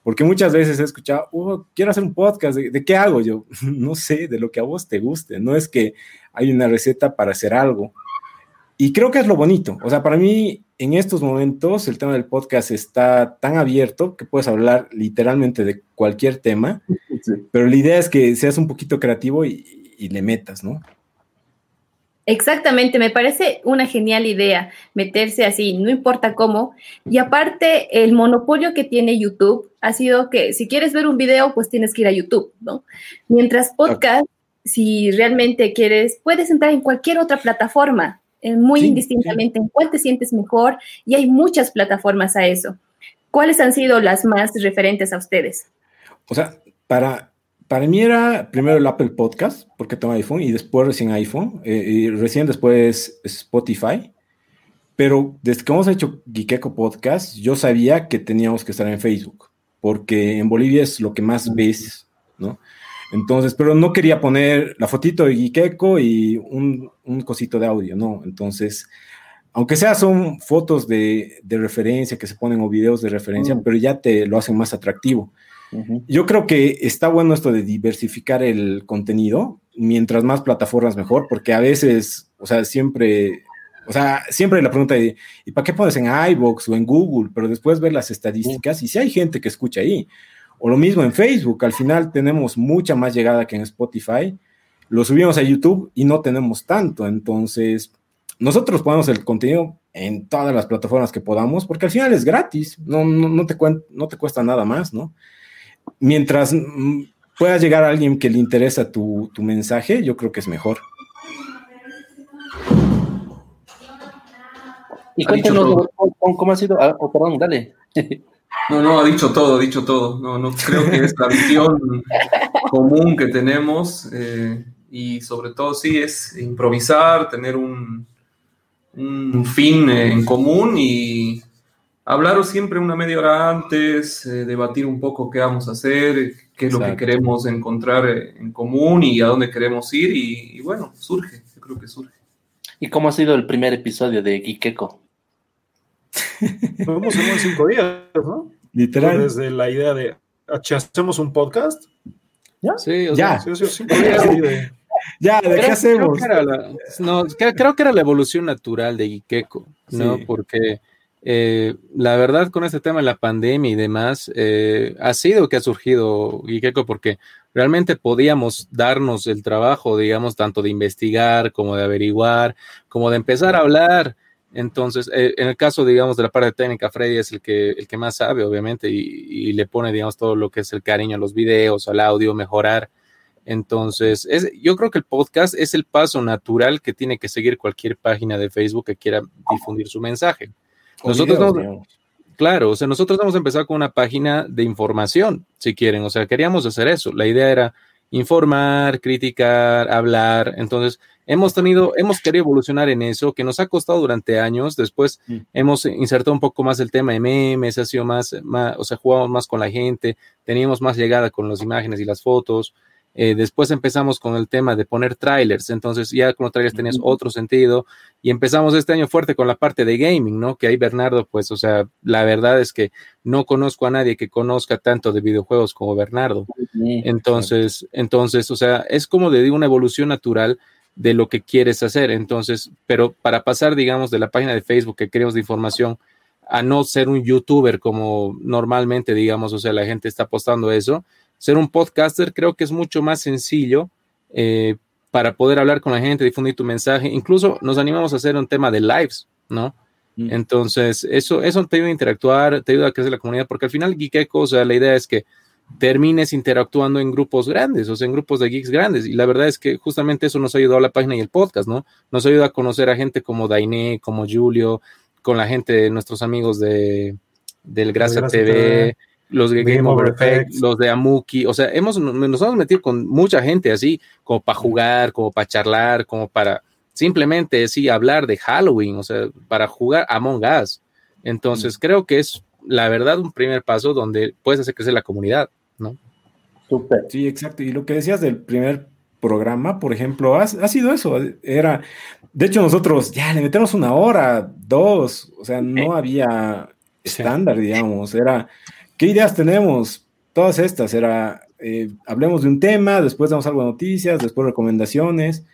Porque muchas veces he escuchado, "Oh, quiero hacer un podcast, ¿de, de qué hago? Yo, no sé, de lo que a vos te guste. No es que hay una receta para hacer algo. Y creo que es lo bonito. O sea, para mí, en estos momentos, el tema del podcast está tan abierto que puedes hablar literalmente de cualquier tema, pero la idea es que seas un poquito creativo y, y le metas, ¿no? Exactamente, me parece una genial idea meterse así, no importa cómo. Y aparte, el monopolio que tiene YouTube ha sido que si quieres ver un video, pues tienes que ir a YouTube, ¿no? Mientras podcast, si realmente quieres, puedes entrar en cualquier otra plataforma, eh, muy Sí, indistintamente en cuál te sientes mejor, y hay muchas plataformas a eso. ¿Cuáles han sido las más referentes a ustedes? O sea, para, para mí era primero el Apple Podcast, porque tengo iPhone, y después recién iPhone, eh, y recién después Spotify. Pero desde que hemos hecho Geekeko Podcast, yo sabía que teníamos que estar en Facebook, porque en Bolivia es lo que más ves ¿no? Entonces, pero no quería poner la fotito de Gikeko y un, un cosito de audio, ¿no? Entonces, aunque sea son fotos de, de, referencia que se ponen o videos de referencia, mm. pero ya te lo hacen más atractivo. Yo creo que está bueno esto de diversificar el contenido, mientras más plataformas mejor, porque a veces, o sea, siempre, o sea, siempre la pregunta de, ¿y para qué pones en iBox o en Google? Pero después ver las estadísticas y si hay gente que escucha ahí. O lo mismo en Facebook, al final tenemos mucha más llegada que en Spotify. Lo subimos a YouTube y no tenemos tanto. Entonces, nosotros ponemos el contenido en todas las plataformas que podamos, porque al final es gratis, no, no, te, no te cuesta nada más, ¿no? Mientras mm, pueda llegar a alguien que le interesa tu, mensaje, yo creo que es mejor. Y cuéntanos cómo, ha sido. Ah, oh, perdón, dale. No, no, ha dicho todo, ha dicho todo. No, no creo que es la visión común que tenemos eh, y sobre todo sí es improvisar, tener un, un fin en común y hablaros siempre una media hora antes, eh, debatir un poco qué vamos a hacer, qué es lo que queremos encontrar eh, en común y a dónde queremos ir y, bueno, surge, yo creo que surge. ¿Y cómo ha sido el primer episodio de Gikeko? Vamos en cinco días, ¿no? Literal. Desde la idea de, ¿hacemos un podcast? ¿Ya? Sí, ya. Ya, ¿de qué hacemos? Creo que, era la, evolución natural de Gikeko, ¿no? Porque eh, la verdad, con este tema de la pandemia y demás, eh, ha sido que ha surgido Gikeko porque realmente podíamos darnos el trabajo, digamos, tanto de investigar como de averiguar, como de empezar a hablar. Entonces, eh, en el caso, digamos, de la parte técnica, Freddy es el que, el que más sabe, obviamente, y, le pone, digamos, todo lo que es el cariño a los videos, al audio, mejorar. Entonces, es, yo creo que el podcast es el paso natural que tiene que seguir cualquier página de Facebook que quiera difundir su mensaje. Nosotros claro, o sea, nosotros vamos a empezar con una página de información, si quieren, o sea, queríamos hacer eso. La idea era informar, criticar, hablar. Entonces, hemos tenido, hemos querido evolucionar en eso, que nos ha costado durante años. Después mm. hemos insertado un poco más el tema de memes, ha sido más, más, o sea, jugamos más con la gente, teníamos más llegada con las imágenes y las fotos. Eh, después empezamos con el tema de poner trailers, entonces ya con los trailers tenías otro sentido y empezamos este año fuerte con la parte de gaming, ¿no? Que ahí Bernardo, pues, o sea, la verdad es que no conozco a nadie que conozca tanto de videojuegos como Bernardo. Entonces, entonces, o sea, es como de una evolución natural de lo que quieres hacer. Entonces, pero para pasar, digamos, de la página de Facebook que queremos de información a no ser un youtuber como normalmente, digamos, o sea, la gente está apostando eso, ser un podcaster creo que es mucho más sencillo eh, para poder hablar con la gente, difundir tu mensaje. Incluso nos animamos a hacer un tema de lives, ¿no? Mm. Entonces, eso, eso te ayuda a interactuar, te ayuda a crecer la comunidad, porque al final Geekeko, o sea, la idea es que termines interactuando en grupos grandes, o sea, en grupos de geeks grandes. Y la verdad es que justamente eso nos ha ayudado a la página y el podcast, ¿no? Nos ayuda a conocer a gente como Dainé, como Julio, con la gente, de nuestros amigos de, del Gracia TV, los de Game, Over Effect, los de Amuki, o sea, hemos, nos hemos metido con mucha gente así, como para jugar, como para charlar, como para simplemente, sí, hablar de Halloween, o sea, para jugar Among Us. Entonces, mm. creo que es, la verdad, un primer paso donde puedes hacer crecer la comunidad, ¿no? Súper. Sí, exacto. Y lo que decías del primer programa, por ejemplo, ha, ha, sido eso. Era, de hecho, nosotros ya le metemos una hora, dos, o sea, no había estándar, digamos, era ¿Qué ideas tenemos? Todas estas, era, eh, hablemos de un tema, después damos algo de noticias, después recomendaciones.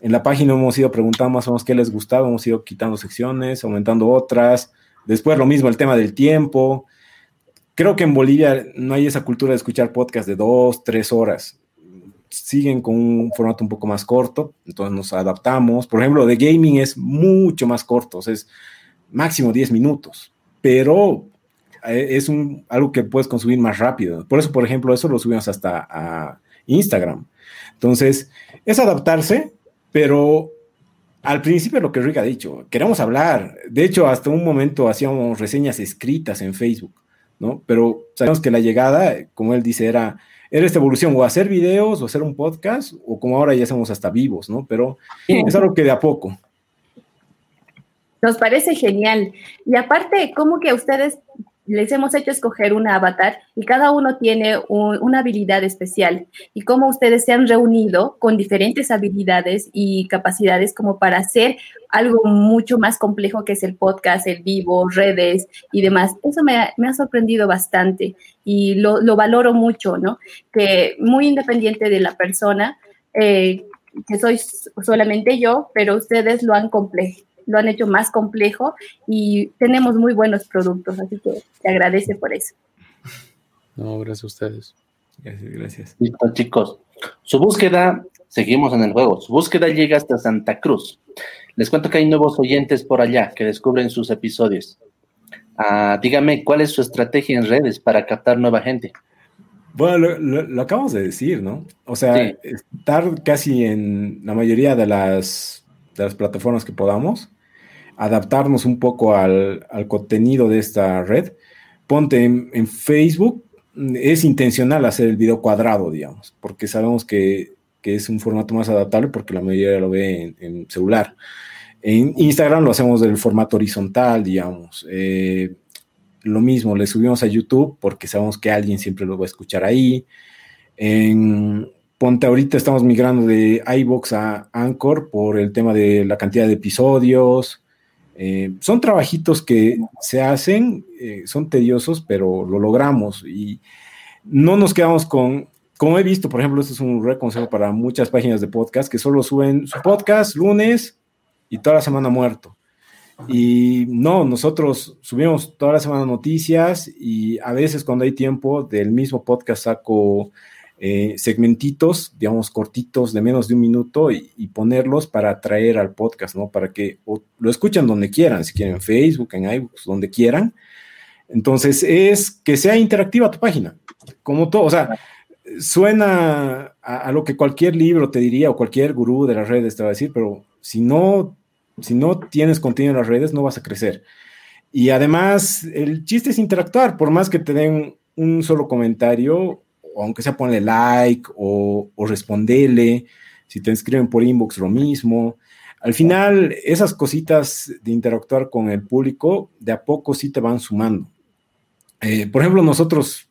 En la página hemos ido preguntando más o menos qué les gustaba, hemos ido quitando secciones, aumentando otras. Después lo mismo, el tema del tiempo. Creo que en Bolivia no hay esa cultura de escuchar podcast de dos, tres horas. Siguen con un formato un poco más corto, entonces nos adaptamos. Por ejemplo, de gaming es mucho más corto, es máximo 10 minutos, pero es un, algo que puedes consumir más rápido. Por eso, por ejemplo, eso lo subimos hasta a Instagram. Entonces, es adaptarse, pero al principio lo que Rick ha dicho, queremos hablar. De hecho, hasta un momento hacíamos reseñas escritas en Facebook, ¿no? Pero sabemos que la llegada, como él dice, era, era esta evolución, o hacer videos, o hacer un podcast, o como ahora ya hacemos hasta vivos, ¿no? Pero es algo que de a poco. Nos parece genial. Y aparte, ¿cómo que ustedes les hemos hecho escoger un avatar y cada uno tiene una habilidad especial. Y como ustedes se han reunido con diferentes habilidades y capacidades como para hacer algo mucho más complejo que es el podcast, el vivo, redes y demás. Eso me ha, sorprendido bastante y lo, valoro mucho, ¿no? Que muy independiente de la persona, eh, que soy solamente yo, pero ustedes lo han complejo lo han hecho más complejo y tenemos muy buenos productos, así que te agradece por eso. No, gracias a ustedes. Gracias, gracias. Listo, chicos. Su búsqueda, seguimos en el juego, su búsqueda llega hasta Santa Cruz. Les cuento que hay nuevos oyentes por allá que descubren sus episodios. Ah, dígame, ¿cuál es su estrategia en redes para captar nueva gente? Bueno, lo, acabamos de decir, ¿no? O sea, estar casi en la mayoría de las, de las plataformas que podamos adaptarnos un poco al, contenido de esta red. Ponte en, Facebook, es intencional hacer el video cuadrado, digamos, porque sabemos que, es un formato más adaptable porque la mayoría lo ve en, celular. En Instagram lo hacemos del formato horizontal, digamos. Eh, lo mismo, le subimos a YouTube porque sabemos que alguien siempre lo va a escuchar ahí. En, ponte ahorita estamos migrando de iBox a Anchor por el tema de la cantidad de episodios. Eh, son trabajitos que se hacen, eh, son tediosos, pero lo logramos y no nos quedamos con, como he visto, por ejemplo, este es un consejo para muchas páginas de podcast que solo suben su podcast lunes y toda la semana muerto. Y no, nosotros subimos toda la semana noticias y a veces cuando hay tiempo del mismo podcast saco eh, segmentitos, digamos, cortitos de menos de un minuto y, ponerlos para atraer al podcast, ¿no? Para que lo escuchen donde quieran, si quieren en Facebook, en iBooks, donde quieran. Entonces, es que sea interactiva tu página, como todo, o sea, suena a, lo que cualquier libro te diría o cualquier gurú de las redes te va a decir, pero si no, si no tienes contenido en las redes, no vas a crecer. Y además, el chiste es interactuar, por más que te den un solo comentario, o aunque sea ponle like o, o respondele, si te escriben por inbox lo mismo. Al final, esas cositas de interactuar con el público, de a poco sí te van sumando. Eh, por ejemplo, nosotros,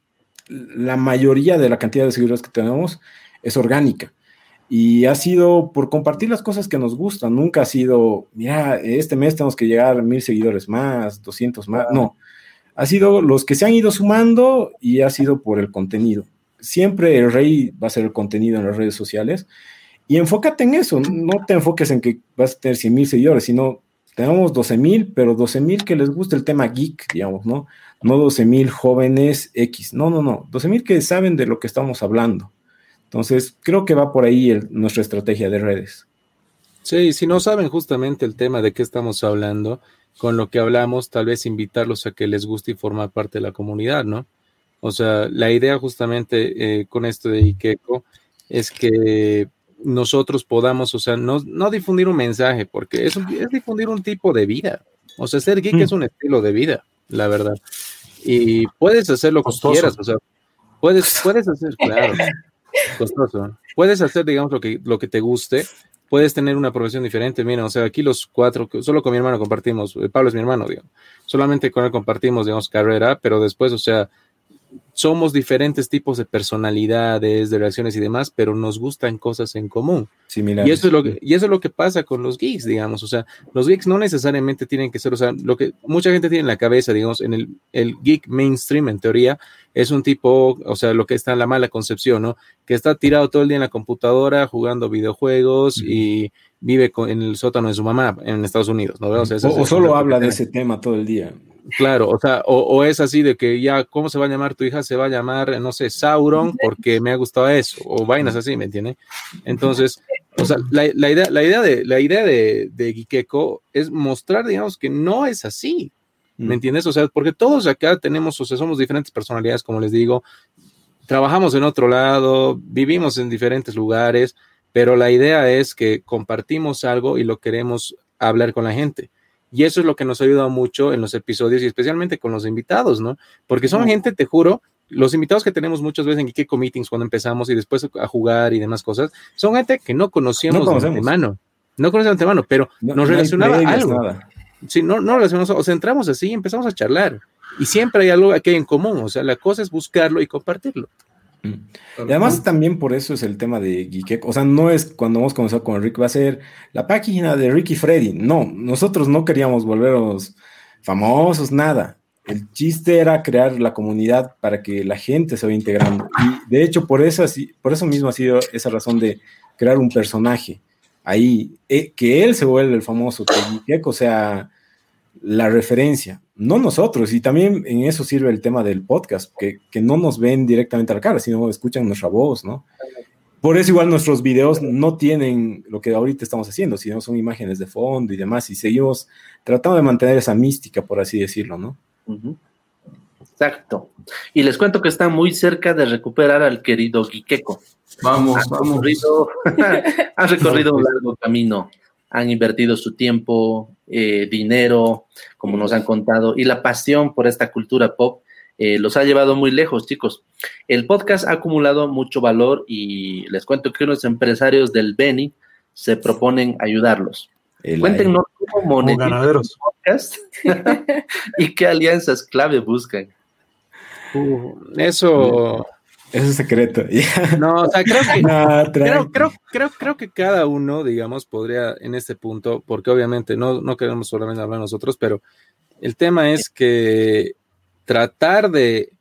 la mayoría de la cantidad de seguidores que tenemos es orgánica. Y ha sido por compartir las cosas que nos gustan. Nunca ha sido, mira, este mes tenemos que llegar a mil seguidores más, 200 más. No, ha sido los que se han ido sumando y ha sido por el contenido siempre el rey va a ser el contenido en las redes sociales. Y enfócate en eso, no te enfoques en que vas a tener 100 mil seguidores, sino tenemos 12 mil, pero 12 mil que les gusta el tema geek, digamos, ¿no? No 12 mil jóvenes X, no, no, no, 12 mil que saben de lo que estamos hablando. Entonces, creo que va por ahí nuestra estrategia de redes. Sí, si no saben justamente el tema de qué estamos hablando, con lo que hablamos, tal vez invitarlos a que les guste y formar parte de la comunidad, ¿no? O sea, la idea justamente eh, con esto de Ikeko es que nosotros podamos, o sea, no, no difundir un mensaje, porque es, es, difundir un tipo de vida. O sea, ser geek es mm. un estilo de vida, la verdad. Y puedes hacer lo que quieras, o sea, puedes, puedes hacer, claro, costoso. Puedes hacer, digamos, lo que, lo que te guste, puedes tener una profesión diferente. Mira, o sea, aquí los cuatro, solo con mi hermano compartimos, eh, Pablo es mi hermano, digamos, solamente con él compartimos, digamos, carrera, pero después, o sea, somos diferentes tipos de personalidades, de reacciones y demás, pero nos gustan cosas en común. Y eso, es lo que, y eso es lo que pasa con los geeks, digamos. O sea, los geeks no necesariamente tienen que ser, o sea, lo que mucha gente tiene en la cabeza, digamos, en el, el geek mainstream, en teoría, es un tipo, o sea, lo que está en la mala concepción, ¿no? Que está tirado todo el día en la computadora jugando videojuegos y vive en el sótano de su mamá en Estados Unidos, ¿no? O, solo habla de ese tema todo el día. Claro, o sea, o, es así de que ya, ¿cómo se va a llamar tu hija? Se va a llamar, no sé, Sauron, porque me ha gustado eso, o vainas así, ¿me entiendes? Entonces, o sea, la, idea, la idea de, la idea de, de es mostrar, digamos, que no es así, ¿me mm. entiendes? O sea, porque todos acá tenemos, o sea, somos diferentes personalidades, como les digo, trabajamos en otro lado, vivimos en diferentes lugares, pero la idea es que compartimos algo y lo queremos hablar con la gente. Y eso es lo que nos ha ayudado mucho en los episodios y especialmente con los invitados, ¿no? Porque son gente, te juro, los invitados que tenemos muchas veces en Kiko Meetings cuando empezamos y después a jugar y demás cosas, son gente que no conocíamos de antemano. No conocíamos de antemano, pero nos relacionaba algo. Sí, no, no relacionamos, o sea, entramos así y empezamos a charlar. y siempre hay algo que hay en común, o sea, la cosa es buscarlo y compartirlo. Y además también por eso es el tema de Geekek. O sea, no es cuando hemos comenzado con Rick, va a ser la página de Ricky Freddy. No, nosotros no queríamos volvernos famosos, nada. El chiste era crear la comunidad para que la gente se vaya integrando. Y de hecho, por eso, por eso mismo ha sido esa razón de crear un personaje ahí, eh, que él se vuelve el famoso, que Geekek, o sea, la referencia, no nosotros, y también en eso sirve el tema del podcast, que, no nos ven directamente a la cara, sino escuchan nuestra voz, ¿no? Por eso igual nuestros videos no tienen lo que ahorita estamos haciendo, sino son imágenes de fondo y demás, y seguimos tratando de mantener esa mística, por así decirlo, ¿no? Exacto. Y les cuento que está muy cerca de recuperar al querido Guiqueco. Vamos, vamos. ha recorrido un largo camino han invertido su tiempo, eh, dinero, como nos han contado, y la pasión por esta cultura pop eh, los ha llevado muy lejos, chicos. El podcast ha acumulado mucho valor y les cuento que unos empresarios del Beni se proponen ayudarlos. Cuéntenos cómo monetizan el podcast y qué alianzas clave buscan. Uh, eso es secreto. No, o sea, creo que, creo, creo, creo, creo, que cada uno, digamos, podría en este punto, porque obviamente no, no queremos solamente hablar nosotros, pero el tema es que tratar de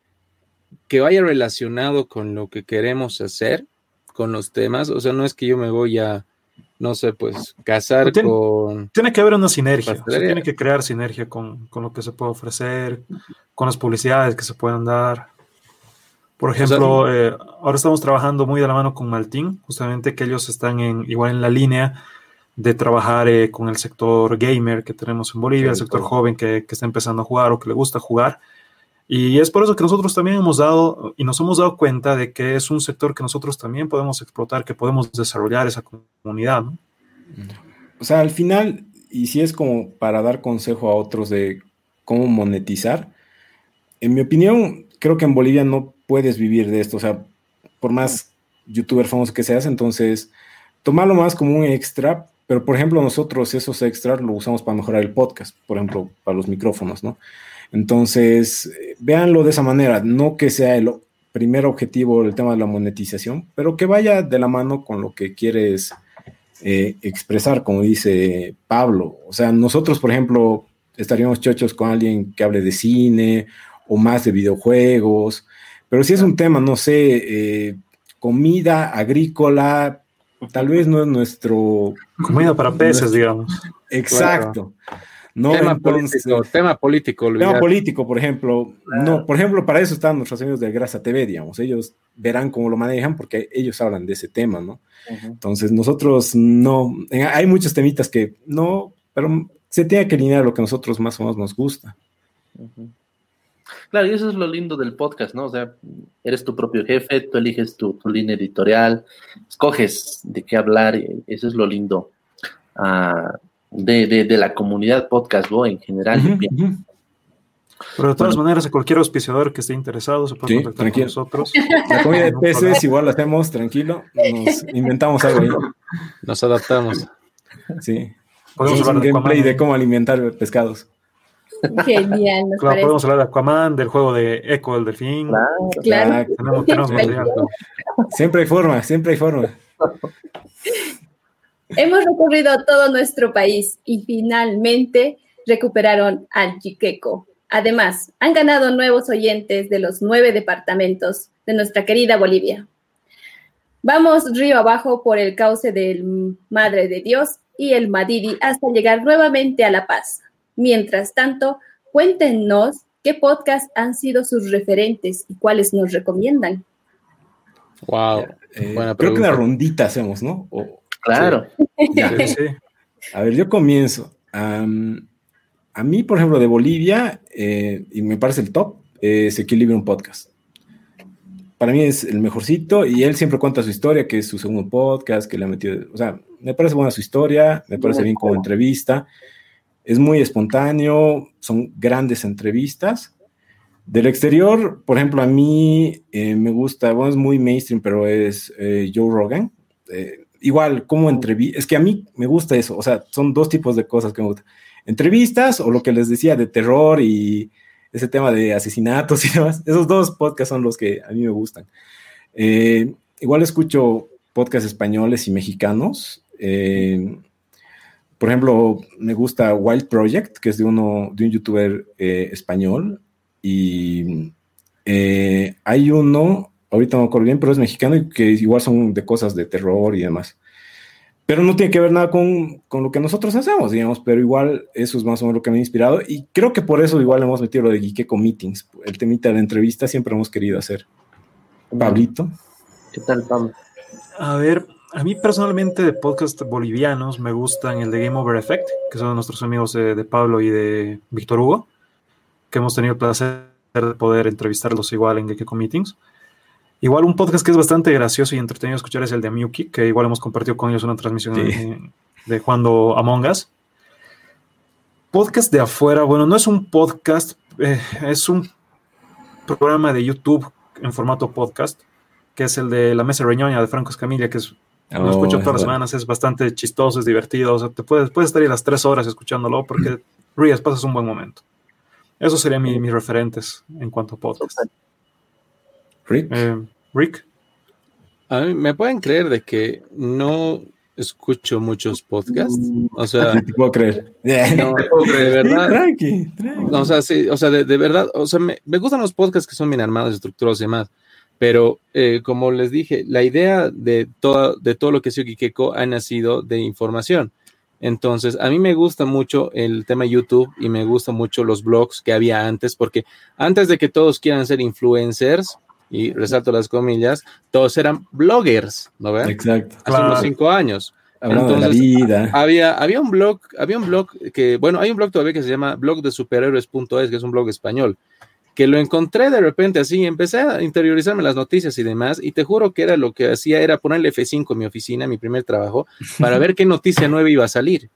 que vaya relacionado con lo que queremos hacer, con los temas, o sea, no es que yo me voy a, no sé, pues, casar con... Tiene que haber una sinergia, tiene que crear sinergia con, con lo que se puede ofrecer, con las publicidades que se puedan dar. Por ejemplo, eh, ahora estamos trabajando muy de la mano con Maltín, justamente que ellos están en, igual en la línea de trabajar eh, con el sector gamer que tenemos en Bolivia, el sector joven que, que, está empezando a jugar o que le gusta jugar. Y es por eso que nosotros también hemos dado y nos hemos dado cuenta de que es un sector que nosotros también podemos explotar, que podemos desarrollar esa comunidad. ¿no? O sea, al final, y si es como para dar consejo a otros de cómo monetizar, en mi opinión, creo que en Bolivia no puedes vivir de esto, o sea, por más youtuber famoso que seas, entonces tomarlo más como un extra, pero por ejemplo nosotros esos extras lo usamos para mejorar el podcast, por ejemplo, para los micrófonos, ¿no? Entonces, véanlo de esa manera, no que sea el primer objetivo el tema de la monetización, pero que vaya de la mano con lo que quieres eh, expresar, como dice Pablo. O sea, nosotros, por ejemplo, estaríamos chochos con alguien que hable de cine o más de videojuegos, pero si es un tema, no sé, eh, comida agrícola, tal vez no es nuestro... Comida para peces, digamos. Exacto. No, tema, político, tema político. Tema político, por ejemplo. No, por ejemplo, para eso están nuestros amigos de Grasa TV, digamos. Ellos verán cómo lo manejan porque ellos hablan de ese tema, ¿no? Entonces, nosotros no. Hay muchos temitas que no, pero se tiene que alinear lo que a nosotros más o menos nos gusta. Claro, y eso es lo lindo del podcast, ¿no? O sea, eres tu propio jefe, tú eliges tu, línea editorial, escoges de qué hablar, eso es lo lindo uh, de, de, la comunidad podcast, ¿no? En general. Pero de todas maneras, cualquier auspiciador que esté interesado se puede contactar con nosotros. La comida de peces igual la hacemos, tranquilo, nos inventamos algo ahí. Nos adaptamos. Sí. Podemos hablar un gameplay de cómo alimentar pescados. Genial. claro, podemos hablar de Aquaman, del juego de Echo, el delfín. Claro, siempre hay forma, siempre hay forma. Hemos recorrido todo nuestro país y finalmente recuperaron al Chiqueco. Además, han ganado nuevos oyentes de los nueve departamentos de nuestra querida Bolivia. Vamos río abajo por el cauce del Madre de Dios y el Madidi hasta llegar nuevamente a La Paz. Mientras tanto, cuéntenos qué podcasts han sido sus referentes y cuáles nos recomiendan. Wow. Eh, creo que una rondita hacemos, ¿no? claro. A ver, yo comienzo. a mí, por ejemplo, de Bolivia, eh, y me parece el top, es Equilibrium Podcast. Para mí es el mejorcito y él siempre cuenta su historia, que es su segundo podcast, que le ha metido, o sea, me parece buena su historia, me parece bien como entrevista. Es muy espontáneo, son grandes entrevistas. Del exterior, por ejemplo, a mí eh, me gusta, bueno, es muy mainstream, pero es eh, Joe Rogan. Eh, igual, como entrevista, es que a mí me gusta eso, o sea, son dos tipos de cosas que me gustan. Entrevistas o lo que les decía de terror y ese tema de asesinatos y demás. Esos dos podcasts son los que a mí me gustan. Eh, igual escucho podcasts españoles y mexicanos. Por ejemplo, me gusta Wild Project, que es de uno, de un youtuber eh, español. Y hay uno, ahorita no me acuerdo bien, pero es mexicano y que igual son de cosas de terror y demás. Pero no tiene que ver nada con, con, lo que nosotros hacemos, digamos, pero igual eso es más o menos lo que me ha inspirado y creo que por eso igual hemos metido lo de Geekeko Meetings, el temita de entrevista siempre hemos querido hacer. Pablito. ¿Qué tal, Pablo? A ver, a mí personalmente de podcast bolivianos me gustan el de Game Over Effect, que son nuestros amigos de, de Pablo y de Víctor Hugo, que hemos tenido el placer de poder entrevistarlos igual en Geekeko Meetings. Igual un podcast que es bastante gracioso y entretenido escuchar es el de Miyuki, que igual hemos compartido con ellos una transmisión de, de jugando Among Us. Podcast de afuera, bueno, no es un podcast, eh, es un programa de YouTube en formato podcast, que es el de La Mesa Reñoña de Franco Escamilla, que es, lo escucho todas las semanas, es bastante chistoso, es divertido, o sea, te puedes, puedes estar ahí las tres horas escuchándolo porque ríes, pasas un buen momento. Esos serían mi, mis referentes en cuanto a podcast. Rick. Eh, Rick. A mí me pueden creer de que no escucho muchos podcasts. O sea, te puedo creer. No, de verdad. Tranqui, tranqui. O sea, sí, o sea, de, de verdad, o sea, me, me, gustan los podcasts que son bien armados, estructurados y demás. Pero eh, como les dije, la idea de todo, de todo lo que es Yukikeko ha nacido de información. Entonces, a mí me gusta mucho el tema YouTube y me gustan mucho los blogs que había antes, porque antes de que todos quieran ser influencers, y resalto las comillas, todos eran bloggers, ¿no ven? Exacto. Hace unos cinco años. Hablando de la vida. Había, había un blog, había un blog que, bueno, hay un blog todavía que se llama blog de superhéroes.es, que es un blog español, que lo encontré de repente así, empecé a interiorizarme las noticias y demás, y te juro que era lo que hacía, era ponerle F5 en mi oficina, mi primer trabajo, para ver qué noticia nueva iba a salir.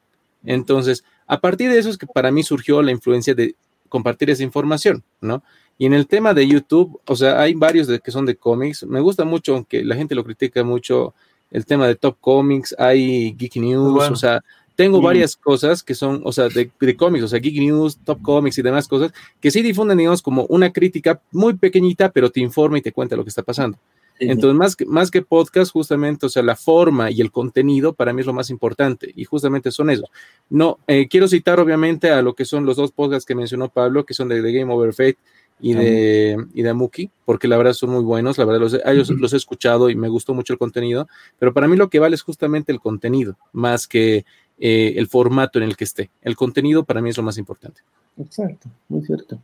Entonces, a partir de eso es que para mí surgió la influencia de compartir esa información, ¿no? Y en el tema de YouTube, o sea, hay varios de, que son de cómics. Me gusta mucho, aunque la gente lo critica mucho, el tema de Top Comics, hay Geek News, bueno. o sea, tengo mm. varias cosas que son, o sea, de, de, cómics, o sea, Geek News, Top Comics y demás cosas, que sí difunden, digamos, como una crítica muy pequeñita, pero te informa y te cuenta lo que está pasando. Entonces, más que, más que podcast, justamente, o sea, la forma y el contenido para mí es lo más importante y justamente son esos. No, eh, quiero citar obviamente a lo que son los dos podcasts que mencionó Pablo, que son de Game Over Fate y de, uh -huh. y de Muki, porque la verdad son muy buenos, la verdad los, ellos uh -huh. los he escuchado y me gustó mucho el contenido, pero para mí lo que vale es justamente el contenido, más que eh, el formato en el que esté. El contenido para mí es lo más importante. Exacto, muy cierto.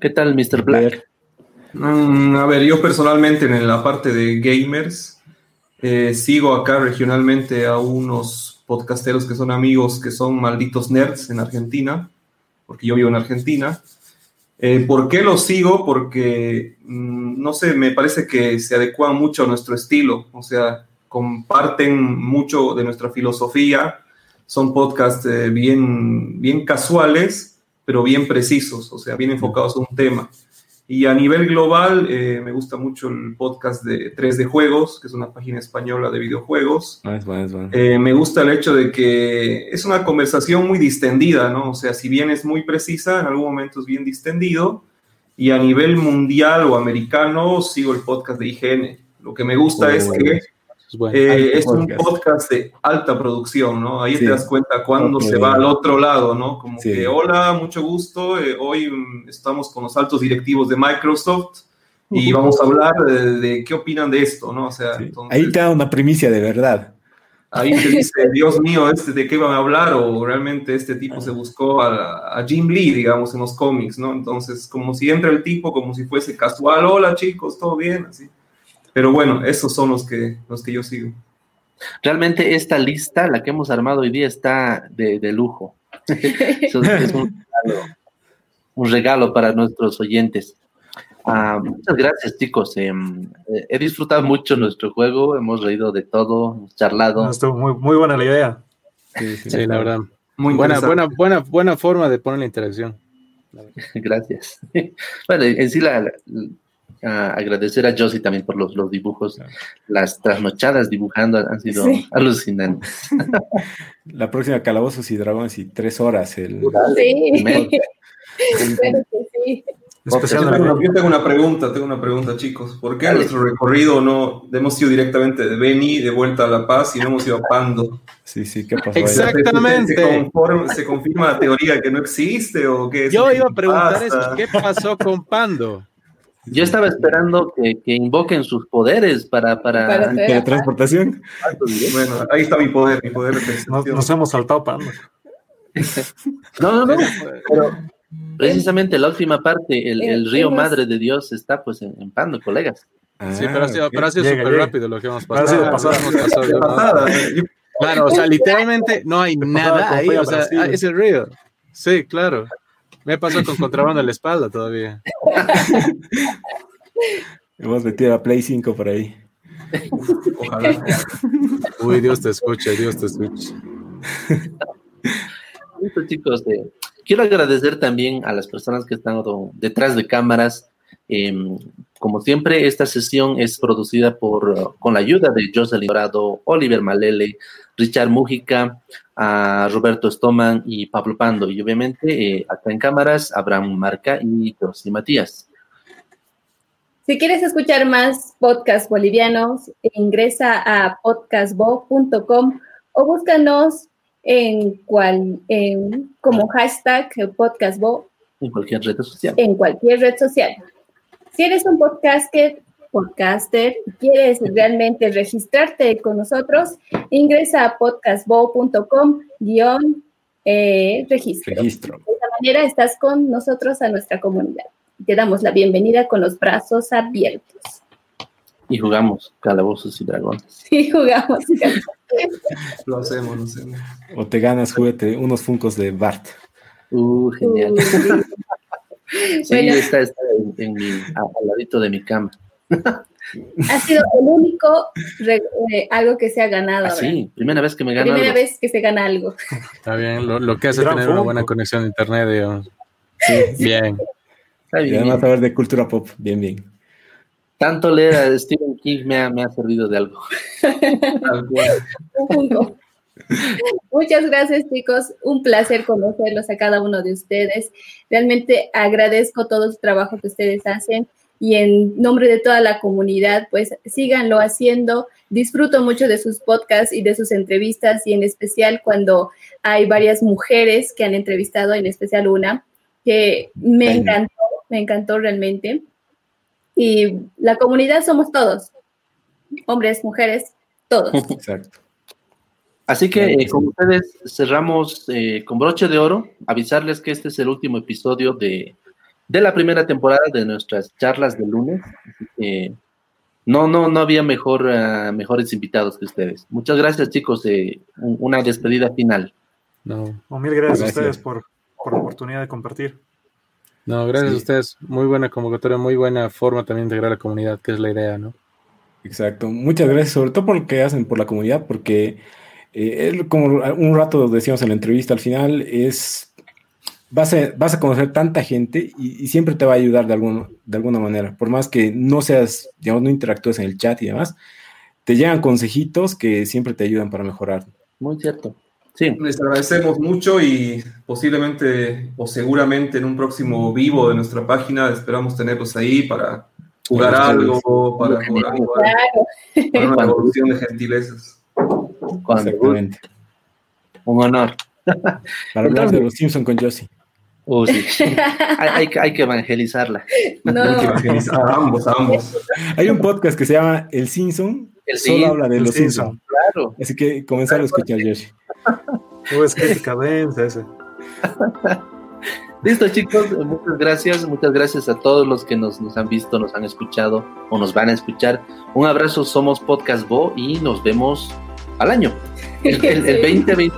¿Qué tal, Mr. Black? Mm, a ver, yo personalmente en la parte de gamers, eh, sigo acá regionalmente a unos podcasteros que son amigos que son malditos nerds en Argentina, porque yo vivo en Argentina. Eh, ¿Por qué los sigo? Porque, mmm, no sé, me parece que se adecuan mucho a nuestro estilo, o sea, comparten mucho de nuestra filosofía, son podcasts eh, bien, bien casuales, pero bien precisos, o sea, bien enfocados a un tema. Y a nivel global, eh, me gusta mucho el podcast de 3D Juegos, que es una página española de videojuegos. Bueno, es bueno. Eh, me gusta el hecho de que es una conversación muy distendida, ¿no? O sea, si bien es muy precisa, en algún momento es bien distendido. Y a nivel mundial o americano, sigo el podcast de IGN. Lo que me gusta es bueno. que es, bueno. eh, es un podcast de alta producción, ¿no? Ahí sí. te das cuenta cuando okay. se va al otro lado, ¿no? Como sí. que, hola, mucho gusto, eh, hoy estamos con los altos directivos de Microsoft y uh -huh. vamos a hablar de, de, qué opinan de esto, ¿no? O sea, sí. entonces, ahí te da una primicia de verdad. Ahí te dice, Dios mío, este, ¿de qué van a hablar? O realmente este tipo se buscó a, a Jim Lee, digamos, en los cómics, ¿no? Entonces, como si entra el tipo, como si fuese casual, hola chicos, ¿todo bien? Así. Pero bueno, esos son los que, los que yo sigo. Realmente esta lista, la que hemos armado hoy día, está de, de lujo. es un regalo, un regalo, para nuestros oyentes. Uh, muchas gracias, chicos. Eh, he disfrutado mucho nuestro juego, hemos reído de todo, hemos charlado. Estuvo muy, muy buena la idea. Sí, sí, sí la verdad. Muy buena, buena, buena, buena forma de poner la interacción. Gracias. Bueno, en sí la, la a agradecer a Josie también por los, los dibujos. Claro. Las trasnochadas dibujando han sido sí. alucinantes. La próxima Calabozos y Dragones y tres horas. El, sí. el sí. Especial yo, tengo, yo, tengo, una pregunta, tengo una pregunta, chicos. ¿Por qué nuestro recorrido no hemos ido directamente de Beni, de vuelta a La Paz y no hemos ido a Pando? Sí, sí, ¿qué pasó? Exactamente. ¿Se, se, conforma, ¿Se, confirma la teoría que no existe o qué? Yo iba a preguntar eso, ¿qué pasó con Pando? Yo estaba esperando que, que invoquen sus poderes para... para... para teletransportación. Bueno, ahí está mi poder, mi poder de nos, nos hemos saltado Pando. no, no, no, pero Precisamente la última parte, el, el río Madre de Dios está pues en, en Pando, colegas. Ah, sí, pero ha sido, pero ha sido súper rápido lo que hemos pasado. Pasado, hemos pasado claro, o sea, literalmente no hay nada ahí, o sea, ah, es el río. Sí, claro. Me pasó con contrabando en la espalda todavía. hemos metido a Play 5 por ahí. Ojalá. Uy, Dios te escucha, Dios te escucha. Listo, chicos, eh, Quiero agradecer también a las personas que están detrás de cámaras. Em, como siempre, esta sesión es producida por, con la ayuda de Jocelyn Dorado, Oliver Malele, Richard Mújica, a Roberto Stoman y Pablo Pando. Y obviamente eh, acá en cámaras, Abraham Marca y José Matías. Si quieres escuchar más podcasts bolivianos, ingresa a podcastbo.com o búscanos en cual, en, como hashtag podcastbo. En cualquier red social. En cualquier red social. Si eres un podcaster, podcaster y quieres realmente registrarte con nosotros, ingresa a podcastbo.com guion eh, registro. registro. De esta manera estás con nosotros a nuestra comunidad. Te damos la bienvenida con los brazos abiertos. Y jugamos calabozos y dragones. Sí, jugamos. lo hacemos, lo hacemos. O te ganas juguete, unos funcos de Bart. Uh, genial. sí, está, está en, mi, al ladito de mi cama. Ha sido el único eh, algo que se ha ganado. Ah, sí, primera vez que me gano Primera vez que se gana algo. Está bien, lo, lo que hace tener una buena conexión de internet, digamos. Sí, bien. Está bien. Y además saber de cultura pop, bien, bien. Tanto leer a Stephen King me ha, me ha servido de algo. Muchas gracias chicos, un placer conocerlos a cada uno de ustedes. Realmente agradezco todo el trabajo que ustedes hacen y en nombre de toda la comunidad, pues síganlo haciendo. Disfruto mucho de sus podcasts y de sus entrevistas y en especial cuando hay varias mujeres que han entrevistado, en especial una, que me encantó, me encantó realmente. Y la comunidad somos todos, hombres, mujeres, todos. Exacto. Así que eh, con ustedes cerramos eh, con broche de oro, avisarles que este es el último episodio de, la primera temporada de nuestras charlas de lunes. no, no, no había mejor, ah, mejores invitados que ustedes. Muchas gracias, chicos. de una despedida final. No. mil gracias, a ustedes por, por la oportunidad de compartir. No, gracias a ustedes. Muy buena convocatoria, muy buena forma también de integrar a la comunidad, que es la idea, ¿no? Exacto. Muchas gracias, sobre todo por lo que hacen por la comunidad, porque eh, como un rato decíamos en la entrevista, al final es vas a, vas a conocer tanta gente y, siempre te va a ayudar de, algún, de alguna manera. Por más que no seas, digamos, no interactúes en el chat y demás, te llegan consejitos que siempre te ayudan para mejorar. Muy cierto. Les agradecemos mucho y posiblemente o seguramente en un próximo vivo de nuestra página esperamos tenerlos ahí para jugar algo, para jugar algo, para una evolución de gentilezas. Exactamente. Un honor. Para hablar de los Simpsons con Josie. Oh, sí. hay, hay, que evangelizarla. No. Hay que evangelizar a ambos, a ambos. Hay un podcast que se llama El Simpson. El solo habla de los Simpsons. Claro. Así que comenzar a escuchar, Josie. Pues qué cadencia ese. Listo, chicos, muchas gracias, muchas gracias a todos los que nos, nos, han visto, nos han escuchado o nos van a escuchar. Un abrazo, somos Podcast Bo y nos vemos al año, el, 2020.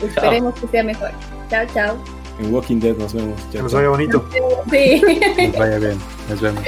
Esperemos que sea mejor. Chao, chao. En Walking Dead nos vemos. que nos vaya bonito. Sí. Nos vaya bien. Nos vemos.